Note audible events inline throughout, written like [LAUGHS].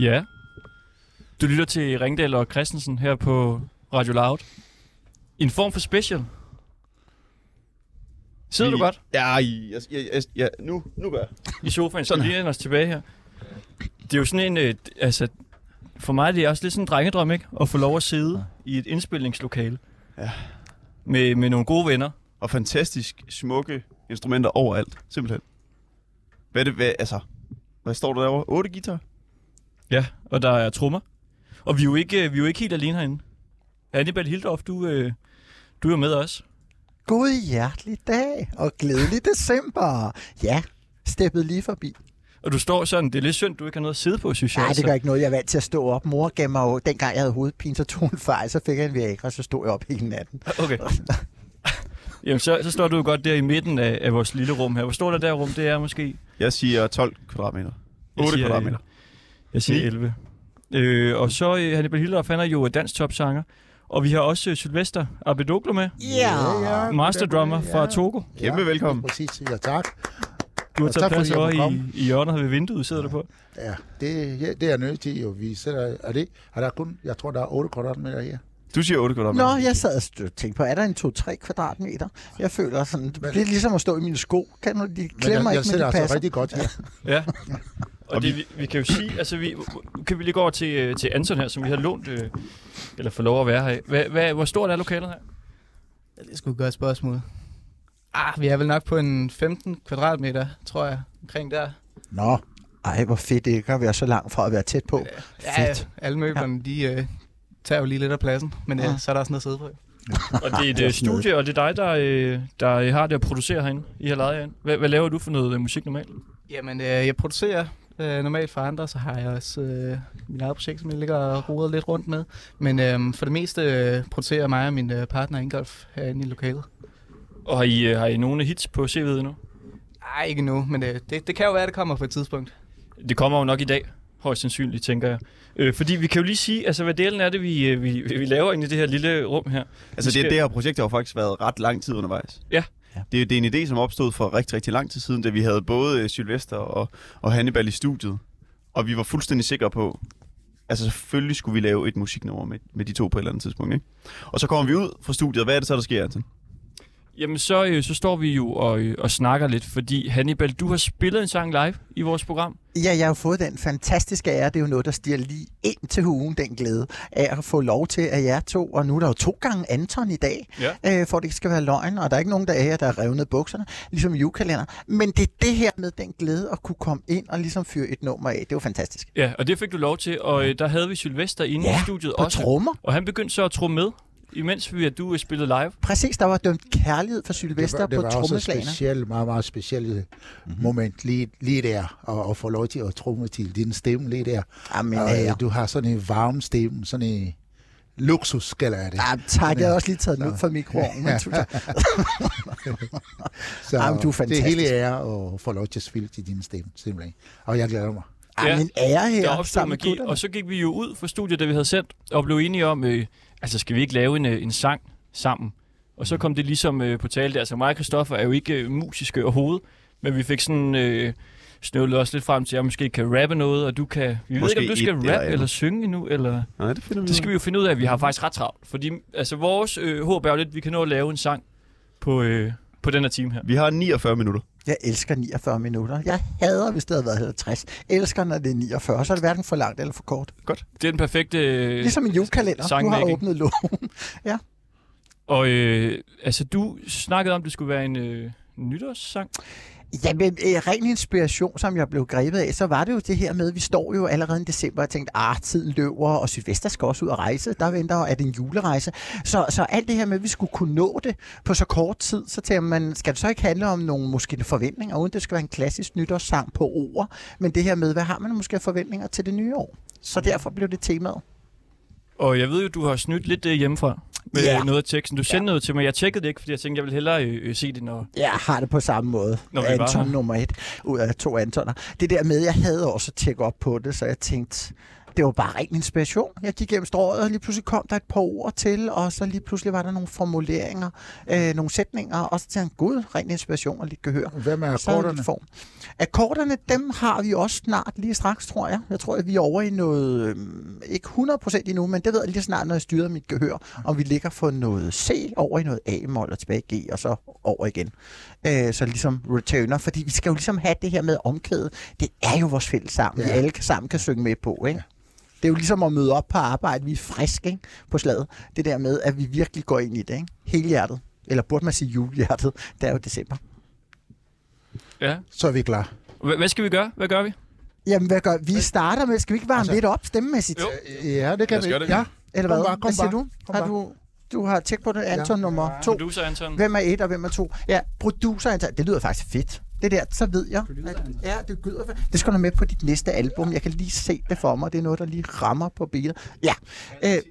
Ja. Du lytter til Ringdal og Christensen her på Radio Loud. En form for special. Sidder Vi- du godt Ja, jeg, jeg, jeg, jeg, nu, nu gør jeg. i sofaen, så lige os tilbage her. Det er jo sådan en, øh, altså, for mig er det også lidt sådan en drengedrøm, ikke? At få lov at sidde i et indspilningslokale. Ja. Med, med nogle gode venner. Og fantastisk smukke instrumenter overalt, simpelthen. Hvad er det, hvad, altså, hvad står der derovre? 8 guitar? Ja, og der er trommer. Og vi er jo ikke, øh, vi er jo ikke helt alene herinde. Hannibal Hildorf, du, øh, du er jo med os. God hjertelig dag og glædelig december. Ja, steppet lige forbi. Og du står sådan, det er lidt synd, du ikke har noget at sidde på, synes jeg. Nej, altså. det gør ikke noget. Jeg er vant til at stå op. Mor gav mig jo, dengang jeg havde hovedpine, så tog hun fejl, så fik jeg en Viagra, så stod jeg op hele natten. Okay. [LAUGHS] Jamen, så, så står du jo godt der i midten af, af vores lille rum her. Hvor stort er det her rum? Det er måske... Jeg siger 12 kvadratmeter. Jeg 8 siger, kvadratmeter. Jeg siger Ni. 11. Øh, og så øh, Hannibal Hildorf, han er jo dansk topsanger. Og vi har også øh, Sylvester Abedoglo med. Ja. Master drummer fra Togo. Kæmpe velkommen. Præcis, ja tak. Du har taget plads over i, i hjørnet ved vinduet, sidder du på. Ja, det, ja, det er jeg nødt til jo. Vi sætter, er det, er der kun, jeg tror, der er 8 kvadratmeter her. Du siger 8 kvadratmeter. Nå, jeg sad og tænkte på, er der en 2-3 kvadratmeter? Jeg føler sådan, det bliver ligesom at stå i mine sko. Kan du, de klemmer jeg, jeg ikke, men sætter de altså passer. rigtig godt her. Ja. [LAUGHS] [LAUGHS] Og det, vi, vi kan jo sige, altså vi, kan vi lige gå over til, øh, til Anton her, som vi har lånt, øh, eller får lov at være her. i. Hvad, hvad, hvor stort er lokalet her? Ja, det er sgu et godt spørgsmål. Ah, vi er vel nok på en 15 kvadratmeter, tror jeg, omkring der. Nå, ej, hvor fedt det ikke at være så langt fra at være tæt på. Ja, Fedt. alle møblerne, ja. de øh, tager jo lige lidt af pladsen, men øh, Ja. så er der også noget at sidde på. Og det er et Det er øh, studie, og det er dig, der, øh, der øh, har det at producere herinde. I har lejet herinde. Hvad, hvad laver du for noget musik normalt? Jamen, øh, jeg producerer øh, normalt for andre, så har jeg også øh, mit eget projekt, som jeg ligger og roder lidt rundt med. Men øh, for det meste øh, producerer mig og min øh, partner Ingolf herinde i lokalet. Og har I, øh, har I nogle hits på CV'et nu? Nej, ikke nu, men øh, det, det kan jo være, at det kommer på et tidspunkt. Det kommer jo nok i dag, højst sandsynligt, tænker jeg. Øh, fordi vi kan jo lige sige, altså hvad delen er det, vi, øh, vi, vi laver inde i det her lille rum her. Altså Vi det, skal- det her projekt har jo faktisk været ret lang tid undervejs. Ja. Ja. Det, det er en idé, som opstod for rigtig, rigtig lang tid siden, da vi havde både øh, Sylvester og, og Hannibal i studiet. Og vi var fuldstændig sikre på, altså selvfølgelig skulle vi lave et musiknummer med, med de to på et eller andet tidspunkt. Ikke? Og så kommer vi ud fra studiet, og hvad er det så, der sker, Anton? Jamen så, øh, så står vi jo og, øh, og snakker lidt, fordi Hannibal, du har spillet en sang live i vores program. Ja, jeg har fået den fantastiske ære. Det er jo noget, der stiger lige ind til hugen, den glæde af at få lov til at jer to. Og nu er der jo to gange Anton i dag, Ja. øh, for det ikke skal være løgn. Og der er ikke nogen der er her, der har revnet bukserne, ligesom julekalender. Men det er det her med den glæde at kunne komme ind og ligesom fyre et nummer af. Det er jo fantastisk. Ja, og det fik du lov til, og øh, der havde vi Sylvester inde Ja, i studiet På også. trommer. Og han begyndte så at tro med, imens vi, at du øh, spillede live. Præcis, der var dømt kærlighed for Sylvester det var, det på var også et trommeslagene. specielt, meget, meget specielt mm-hmm. moment lige, lige der, og, at få lov til at tromme til din stemme lige der. Jamen, og, ja. øh, du har sådan en varm stemme, sådan en luksus, kalder jeg det. Ja, tak, jeg har også lige taget den ud fra mikroovnen. [LAUGHS] tusind- Så Jamen, du er det er hele fantastisk. ære at få lov til at spille til din stemme, simpelthen. Og jeg glæder mig. Ja, Ej, min ære her. Der opstod magi, og så gik vi jo ud fra studiet, da vi havde sendt, og blev enige om, øh, altså skal vi ikke lave en, øh, en sang sammen? Og så kom det ligesom øh, på tale der. Altså mig og Christoffer er jo ikke øh, musiske overhovedet, men vi fik sådan øh, snøvlet os lidt frem til, at jeg måske kan rappe noget, og du kan... Vi ved Måske ikke, om du skal rappe eller synge endnu, eller... Nej, det finder vi Det skal vi jo finde ud af. Vi har faktisk ret travlt. Fordi altså, vores øh, håb er jo lidt, at vi kan nå at lave en sang på, øh, på den her time her. Vi har 49 minutter. Jeg elsker 49 minutter. Jeg hader, hvis det havde været 50. Elsker, når det er 49. Så er det hverken for langt eller for kort. Det er den perfekte øh, Ligesom en julekalender. Du har åbnet lågen. [LAUGHS] Og øh, altså, du snakkede om, at det skulle være en øh, nytårssang. Jamen, øh, ren inspiration, som jeg blev grebet af, så var det jo det her med, vi står jo allerede i december og tænkte, ah, tiden løber, og Sylvester skal også ud og rejse. Der venter at det en julerejse. Så, så alt det her med, at vi skulle kunne nå det på så kort tid, så tænker man, skal det så ikke handle om nogle måske forventninger, uden det skal være en klassisk nytårssang på ord, men det her med, hvad har man måske forventninger til det nye år? Så derfor blev det temaet. Og jeg ved jo, du har snydt lidt øh, hjemmefra med Ja. noget af teksten. Du sendte Ja. noget til mig. Jeg tjekkede det ikke, fordi jeg tænkte, jeg ville hellere øh, øh, se det, når... Jeg har det på samme måde. Når Anton nummer et ud af to Antoner. Det der med, jeg havde også tjekket op på det, så jeg tænkte, det var bare ren inspiration. Jeg gik gennem strået, og lige pludselig kom der et par ord til, og så lige pludselig var der nogle formuleringer, øh, nogle sætninger, og så tænkte jeg, gud, ren inspiration og lidt gehør. Så er akkorderne? form. Akkorderne, dem har vi også snart lige straks, tror jeg. Jeg tror, at vi er over i noget, øhm, ikke 100% endnu, men det ved jeg lige snart, når jeg styrer mit gehør, om vi ligger for noget C over i noget A-mol og tilbage i G, og så over igen. Øh, så ligesom returner, fordi vi skal jo ligesom have det her med omkvædet. Det er jo vores fælles sammen, ja. vi Ja. alle sammen kan synge med på, ikke? Det er jo ligesom at møde op på arbejde, vi er friske ikke? på slaget. Det der med, at vi virkelig går ind i det, ikke? Hele hjertet. Eller burde man sige julehjertet, det er jo december. Ja. Så er vi klar. H- hvad skal vi gøre? Hvad gør vi? Jamen, hvad gør vi? starter med, skal vi ikke varme altså, lidt op stemmemæssigt? Jo. Ja, det kan vi. det. Ja, Eller Kom hvad? bare, kom hvad siger bare. du? Kom Har du, du har tjek på det, Anton Ja. nummer to. Producer Anton. Hvem er et, og hvem er to? Ja, producer Anton. Det lyder faktisk fedt. Det der, så ved jeg. At, ja, det fedt. Det skal du med på dit næste album. Jeg kan lige se det for mig. Det er noget, der lige rammer på benet. Ja. Øh,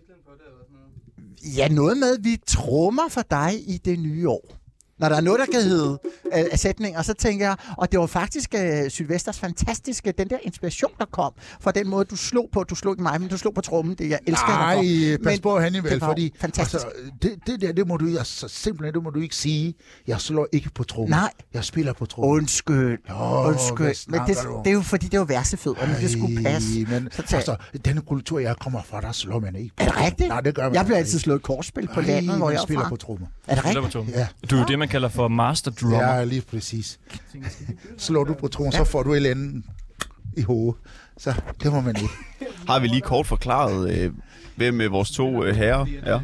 ja, noget med, at vi trummer for dig i det nye år. Når der er noget, der kan hedde øh, sætninger, så tænker jeg, og det var faktisk øh, Sylvesters fantastiske, den der inspiration, der kom fra den måde, du slog på. Du slog ikke mig, men du slog på trummen. Det jeg elsker dig for. Nej, pas Men på Hannibal, det var fordi fantastisk. Altså, det, det der, det må du altså, simpelthen, det må du ikke sige. Jeg slår ikke på trommen. Nej. Jeg spiller på trommen. Undskyld. Åh, Undskyld. Men det, det er jo fordi, det var værsefødderne. Det skulle passe. Men, Så tag- altså, denne kultur, jeg kommer fra, der slår man ikke på Er det trommen. rigtigt? Nej, det gør man Jeg bliver altid slået kortspil på Ej, landet, hvor jeg er spiller fra. på trommer. Er det rigtigt? Ja. Du er jo det, man kalder for master drummer. Ja, lige præcis. Slår du på trommer, så får du et eller andet i hovedet. Så det må man ikke. Har vi lige kort forklaret, øh, hvem øh, vores to øh, herrer er?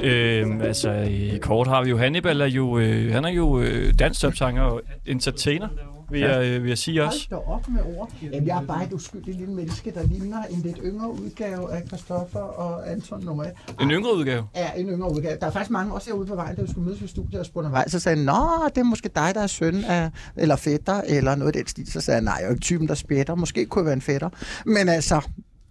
Øhm, altså, i kort har vi jo Hannibal, er jo, øh, han er jo øh, dansktopsanger og entertainer, vil, jeg, øh, vil jeg sige også. Hold op med ord. Jamen, jeg er bare et uskyldigt lille menneske, der ligner en lidt yngre udgave af Christoffer og Anton nummer 1. En yngre udgave. er en yngre udgave. Der er faktisk mange også herude på vejen, der skulle mødes ved studiet og spurgte vej. Så sagde han, nå, det er måske dig, der er søn af, eller fætter, eller noget af den stil. Så sagde han, nej, jeg er ikke typen, der spætter. Måske kunne jeg være en fætter. Men altså,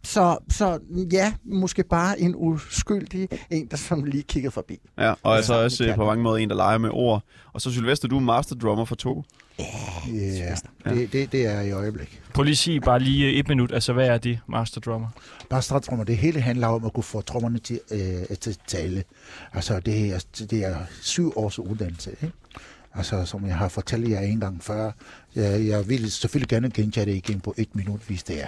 så, så ja, måske bare en uskyldig en, der som lige kiggede forbi. Ja, og altså Ja, også øh, på man. mange måder en, der leger med ord. Og så Sylvester, du er master drummer for to. Ja, det, det, det er i øjeblik. Prøv lige at sige bare lige øh, et minut, altså hvad er det, master drummer? Bare strattrummer, det hele handler om at kunne få trommerne til, øh, til tale. Altså, det er, det er syv års uddannelse, ikke? Altså, som jeg har fortalt jer en gang før, jeg, jeg vil selvfølgelig gerne gentage det igen på et minut, hvis det er.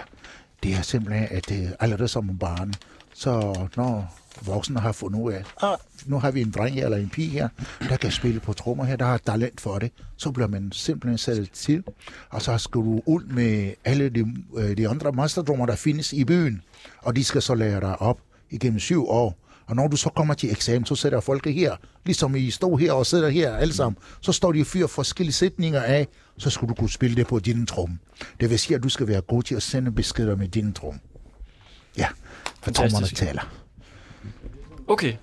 Det er simpelthen, at øh, det allerede som barn, så når voksne har fundet ud af, at ah, nu har vi en dreng eller en pige her, der kan spille på trommer her, der har talent for det, så bliver man simpelthen sat til, og så skal du ud med alle de, øh, de andre masterdrummer, der findes i byen, og de skal så lære dig op igennem syv år. Og når du så kommer til eksamen, så sætter folk her, ligesom I står her og sidder her alle sammen, så står de og fyrer forskellige sætninger af, så skulle du kunne spille det på din trum. Det vil sige, at du skal være god til at sende beskeder med din trum. Ja, for trommerne taler. Okay.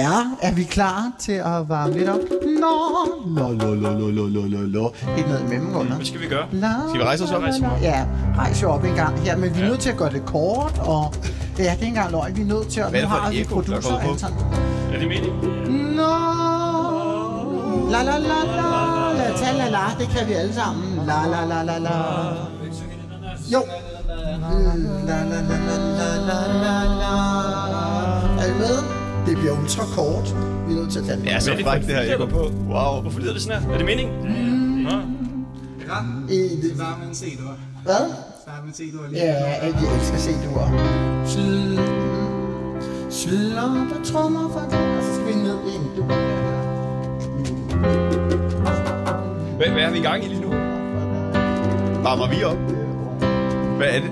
Ja, er vi klar til at varme lidt op? Nå, lo, lo, lo, lo, lo, lo, lo, lo. Helt ned i mellemgulvet. Hvad skal vi gøre? Skal vi rejse os op? Ja, rejse op en gang her, men vi er nødt til at gøre det kort, og ja, det er ikke engang løgn, vi er nødt til at... Hvad er Nu det for har et vi ekko, der producer, kommer på? Er det meningen? Nå, la la la la, la ta la la, det kan vi alle sammen. La la la la la. Jo. La la la la la la la la. Er I med? Det bliver ultra kort. Vi er nødt til at tage den. Ja, så er det et det her du er på? Wow. Hvorfor lyder det sådan her? Er det meningen? Nå. Øh, Sammen en C-dur. Hvad? Sammen en C-dur lige. Ja, jeg elsker at se det ord. Sl- Slår på trommer for den, og så skal vi ned i en du. Hvad, hvad er vi i gang i lige nu? Varmer vi op? Hvad er det?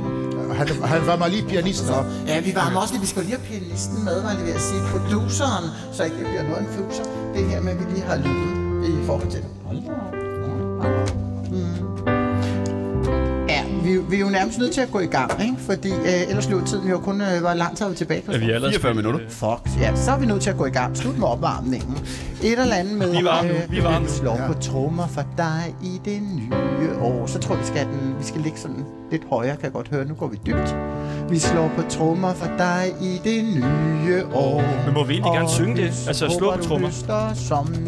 Han, han var mig lige pianisten op. Ja, vi varmer også lige. Vi skal lige have pianisten med, var lige ved at sige. Produceren, så ikke det bliver noget en fuser. Det her med, at vi lige har lyden i forhold til det. Hold da op. Ja, vi, vi er jo nærmest nødt til at gå i gang, ikke? Fordi øh, ellers løb tiden jo kun, øh, hvor lang tid er vi tilbage? Er vi allerede 44 minutter. Fuck, ja, så er vi nødt til at gå i gang. Slut med opvarmningen. Et eller andet med... Vi er varme nu, øh, vi er varme nu. Slår på trommer for dig i det nye år. Så tror jeg, vi skal, den, vi skal ligge sådan lidt højere, kan jeg godt høre. Nu går vi dybt. Vi slår på trommer for dig i det nye år. Men må vi egentlig gerne synge det? Altså, slå på trommer?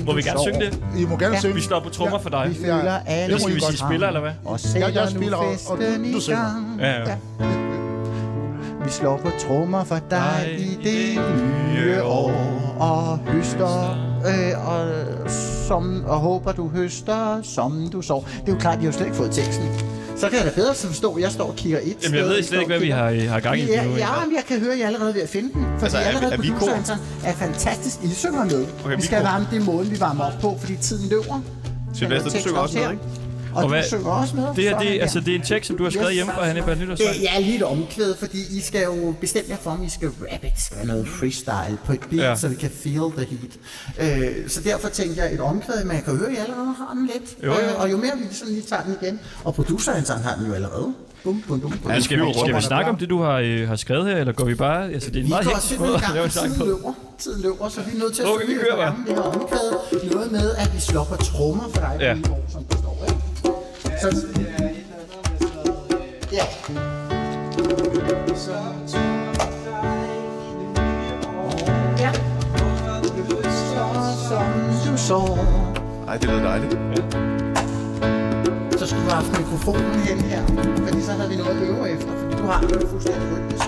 Må vi gerne sår. synge det? I må gerne Ja. synge. Vi slår på trommer for dig. Vi føler alle Eller skal vi sige spiller, eller hvad? Og sætter Jeg- jeg nu spiller, og- og festen du synger. Ja, ja. Vi slår på trommer for dig i det nye år og høster øh, og, som, og håber du høster som du sår. Det er jo klart, de har jo slet ikke fået teksten. Så kan jeg da bedre forstå, at jeg står og kigger et Jamen, jeg ved slet ikke, hvad vi har, har gang i Ja, nu. ja, men jeg kan høre, at I er allerede ved at finde den. Fordi Altså, er allerede er vi produceren er fantastisk. I synger med. Okay, vi skal varme det måden, vi varmer op på, fordi tiden løber. Sylvester, du synger også med, ikke? Og, Og du hvad- synger også med. Det her, det, altså, det er en tekst, som du har skrevet Yes. hjemme fra Hannibal Nytårsdag. Det er lige et omkvæd, fordi I skal jo bestemme jer for, om I skal rap it, skal noget freestyle på et beat, Ja. så vi kan feel the heat. Øh, så derfor tænkte jeg et omkvæd, men jeg kan høre, at I allerede har den lidt. Jo, jo. Øh, og jo mere vi sådan lige tager den igen, og produceren har den jo allerede. Bum, bum, bum, bum. Ja, Skal vi, skal vi snakke om det, du har, øh, har skrevet her, eller går vi bare... Altså, det er en Vi meget går simpelthen i gang, tiden løber, tiden løber, så vi er nødt til at Okay, vi synge kører et bare. program, det her omkvæd. Noget med, at vi slår på trommer for dig, Ja. som? Så, ja. Ja. Som du så. Ej, det lyder dejligt. Så skulle du have haft mikrofonen hen her, fordi så havde vi noget at øve efter, fordi du har det fuldstændig rytmisk.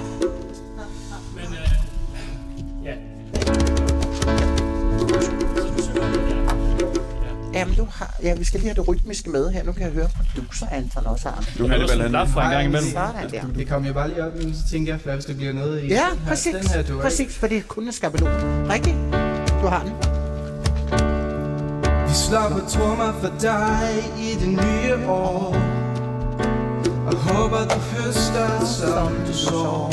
Jamen, du har... Ja, vi skal lige have det rytmiske med her. Nu kan jeg høre, producer Anton også har det. Du han... laf fra en gang imellem. Sådan der. Det kom jeg bare lige op, men så tænkte jeg, hvad hvis det bliver noget i Ja, den her, præcis. den her duel. Præcis, for det er kun en skabelon. Rigtigt? Du har den. Vi slår på trommer for dig i det nye år Og håber du høster som du så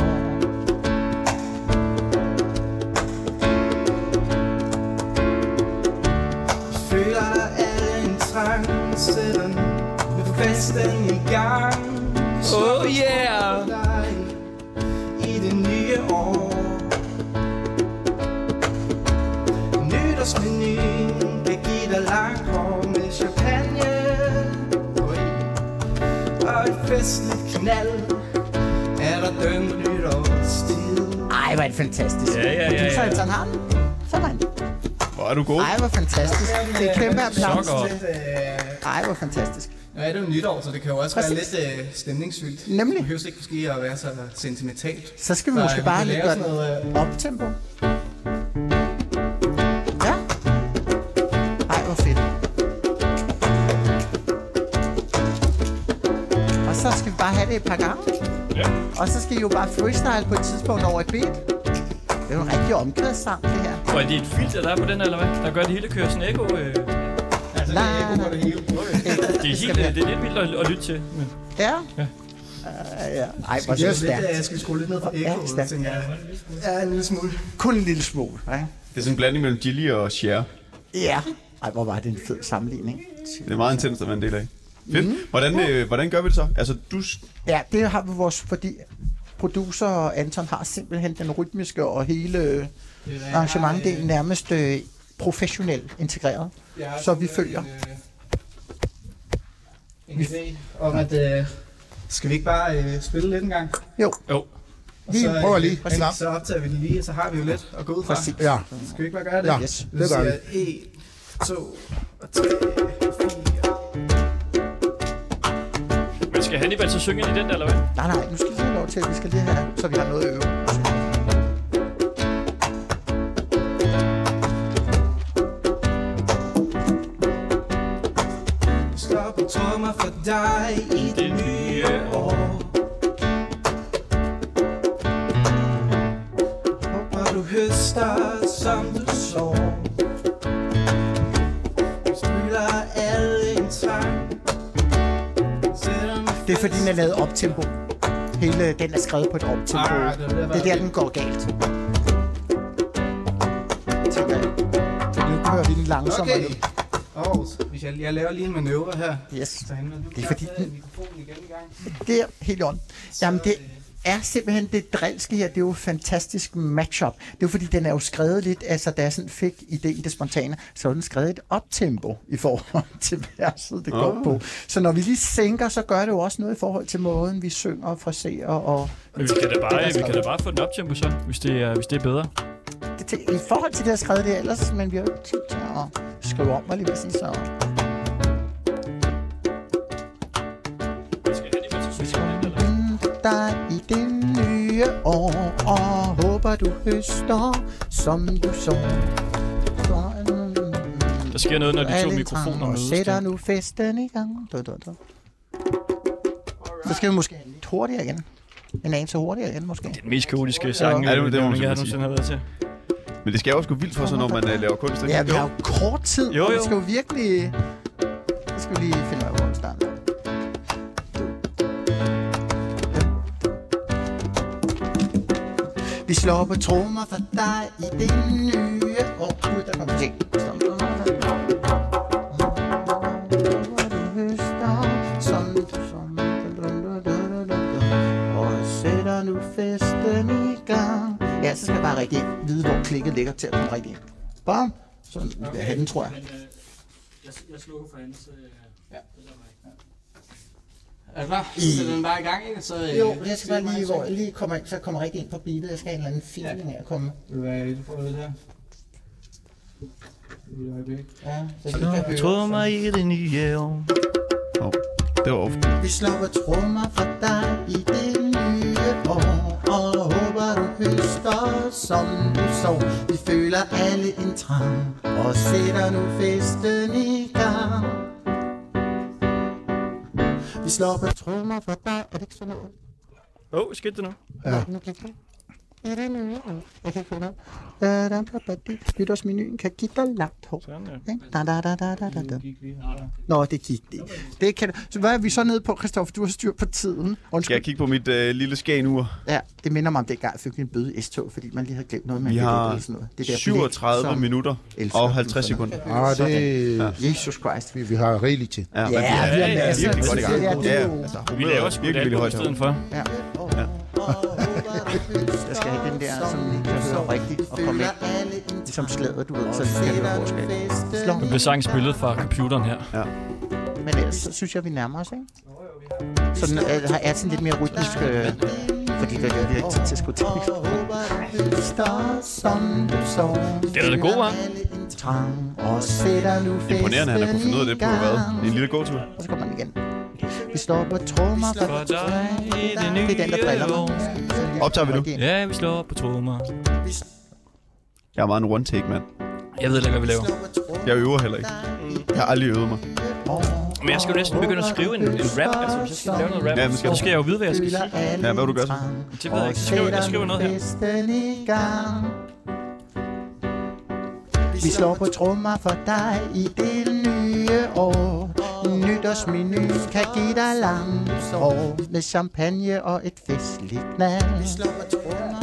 Sætter med festen i gang Oh yeah! i det nye år Nytårsmenuen kan give dig langt hår med champagne. Og et festligt knald er der dømt nytårstid Ej, hvor er det fantastisk. Ja, ja, ja, ja. Anton har den. Sådan. Hvor er du god. Ej, hvor fantastisk. Det er kæmpe applaus. Så godt. Øh, Ej, hvor fantastisk. Nu er det jo nytår, så det kan jo også Præcis. være lidt øh, stemningsfyldt. Nemlig. Det behøver ikke måske at være så sentimentalt. Så skal vi Så, måske øh, vi bare lige lave gøre noget, op tempo. Ja. Ej, hvor fedt. Og så skal vi bare have det et par gange. Ja. Og så skal I jo bare freestyle på et tidspunkt over et beat. Det er jo en rigtig omkvædssang, det her. Og er det et filter, der er på den, eller hvad? Der gør det hele kører sådan ekko. Øh. Altså, det Nej, er det hele. Det er, helt, øh, det er lidt vildt at, at lytte til. Men. Ja. Ja. Uh, ja. Ej, hvor det Jeg stærkt. lidt, øh, skal skrue lidt ned for Ja, ekkoet, stærkt. tænker jeg. Ja, en lille smule. Kun en lille smule. Ja. Det er sådan en blanding mellem Gilly og Cher. ja. Ej, hvor var det en fed sammenligning. Det er meget intens at være en del af. Fedt. Mhm. Hvordan, øh, hvordan gør vi det så? Altså, du... Ja, det har vi vores, fordi producer Anton har simpelthen den rytmiske og hele arrangementdelen nærmest øh, professionelt integreret. Så vi følger. En idé om, at øh, skal vi ikke bare øh, spille lidt en gang? Jo, Jo. Og Lige, så, prøver øh, lige. En gang. Så optager vi det lige, og så har vi jo lidt at gå ud fra. præcis. Ja, Skal vi ikke bare gøre det? Ja. Yes. det gør vi. vi. 1, 2 og 3, 4. Men skal Hannibal så synge ind i den, eller hvad? Nej, nej, nu skal vi have lov til, at vi skal lige have, så vi har noget at øve. Trommer for dig i det nye år Håber du høster som du sår Spyler alle en trang Det er fordi, den er lavet optempo. Hele den er skrevet på et optempo. Ah, det er der, Det er der, den går galt. Tænker jeg. For nu kører vi den langsommere Okay. Hvis jeg, jeg laver lige en manøvre her. Yes. Så Det er fordi øh, mikrofonen igen i gang. Det er helt on. Jamen, det er simpelthen det drilske her, det er jo et fantastisk matchup. Det er jo fordi, den er jo skrevet lidt, altså da jeg sådan fik idéen, det spontane, så er den skrevet et optempo i forhold [LAUGHS] til verset, det går Åh. på. Så når vi lige sænker, så gør det jo også noget i forhold til måden, vi synger og fraserer. Og Men vi kan da bare, vi kan da bare få den op tempo så, hvis det er, hvis det er bedre. Det, til, I forhold til det, jeg har skrevet det ellers, men vi har jo ikke tid til at skrive om, hvad lige sige så. dig i det nye år Og håber du høster, som du så Der sker noget, når de to mikrofoner og mødes. sætter der. nu festen i gang du, du, du. Så skal vi måske lidt hurtigere igen En anelse hurtigere igen måske Det er den mest kaotiske sang, Ja, det det må man jeg nogensinde har været til. Men det skal jo også gå vildt for sig, når man uh, laver kunst, ikke? Ja, vi har jo kort tid Jo, jo. skal jo virkelig Så skal vi lige finde ud af, hvor vi starter Vi slår på trommer for dig i det nye år. Gud, der kommer ting. Høster, så skal jeg bare rigtig vide, hvor klikket ligger til at komme rigtig ind. Bam. Sådan, vi vil have den, tror jeg. Jeg, jeg slukker for hans... Øh, Ja. Er du klar? Sætter den bare i gang, ikke? Så, øh, Jo, jeg skal bare lige, så. hvor jeg lige kommer ind, så kommer rigtig ind på beatet. Jeg skal have en eller anden feeling af at komme. Vil du være lidt på det øjeblik. Ja, så jeg kan høre. I det nye år. Det var off. Vi slår på trommer for dig i det nye år Og du høster, som du så Vi føler alle en trang Og sætter nu festen i gang Vi slår på trommer for dig Er det ikke sådan noget? Åh, oh, skete det nu? Ja. Nu I det Jeg kan give dig langt hår. Sådan, ja. Da, da, da, da, da, da. Nå, det gik det. det kan, så hvad er vi så nede på, Christoffer? Du har styr på tiden. Skal Undskyld. jeg kigge på mit uh, lille skanur? Ja, det minder mig om det gang, jeg fik en bøde i S-tog, fordi man lige havde glemt noget med Vi har eller sådan noget. Det der 37 billet, som minutter og du 50 sådan sekunder. Ah, det, noget. Jesus Christ. vi, vi har rigeligt til. Ja, Ja, men vi har ja, ja, masser godt i gang. Ja, det er Ja, jo... altså, Vi laver er sgu et album i stedet for. Ja. Jeg skal have den der, som lige kan høre rigtigt og komme ind. Ligesom slaget, du ved, så skal høre forskel. Slå. Nu bliver sangen spillet fra computeren her. Men ellers så synes jeg, vi nærmer os, ikke? Sådan øh, har er sådan lidt mere rytmisk, øh, fordi der er lidt tid til at skulle til. Det er da god, hva'? Og sætter nu Imponerende, han har kunne finde ud af det på hvad? En lille gåtur. Og så kommer den igen. Vi står på trommer for dig i det nye Det er den, der driller år. mig. Optager vi nu? Ja, vi slår på trommer. Jeg er meget en one-take, mand. Jeg ved ikke, hvad vi laver. Jeg øver heller ikke. Jeg har aldrig øvet mig. Men jeg skal jo næsten begynde at skrive en, en rap. Altså, hvis jeg skal lave noget rap, Ja, men skal så du- skal jeg jo vide, hvad jeg skal sige. Ja, hvad vil du gøre så? Det ved jeg ikke. Jeg skriver, jeg skriver noget her. her. Vi slår på trommer for dig i det nye år. Nytårsmenu kan give dig langt år med champagne og et festligt knald.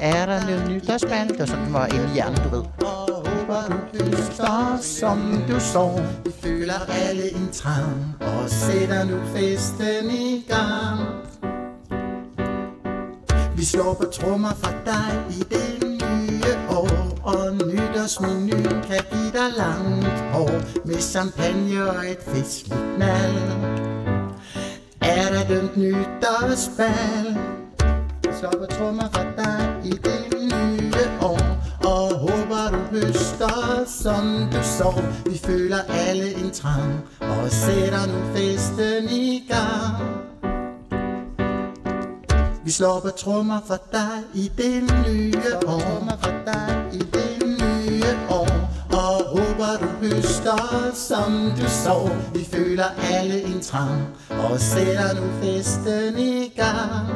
Er der noget nytårsband? Det var sådan, var inde i hjernen, du ved. Håber du høster, som du så. Føler alle en trang og sætter nu festen i gang. Vi slår på trommer for dig i det og nytårsmenu kan give dig langt hår Med champagne og et festligt knald Er der dømt nytårsbal Vi på trummer for dig i det nye år? Og håber du høster som du så Vi føler alle en trang Og sætter nu festen i gang vi slår på trommer for dig i det nye år. for dig i det nye år. Og håber du høster, som du så. Vi føler alle en trang, og sætter nu festen i gang.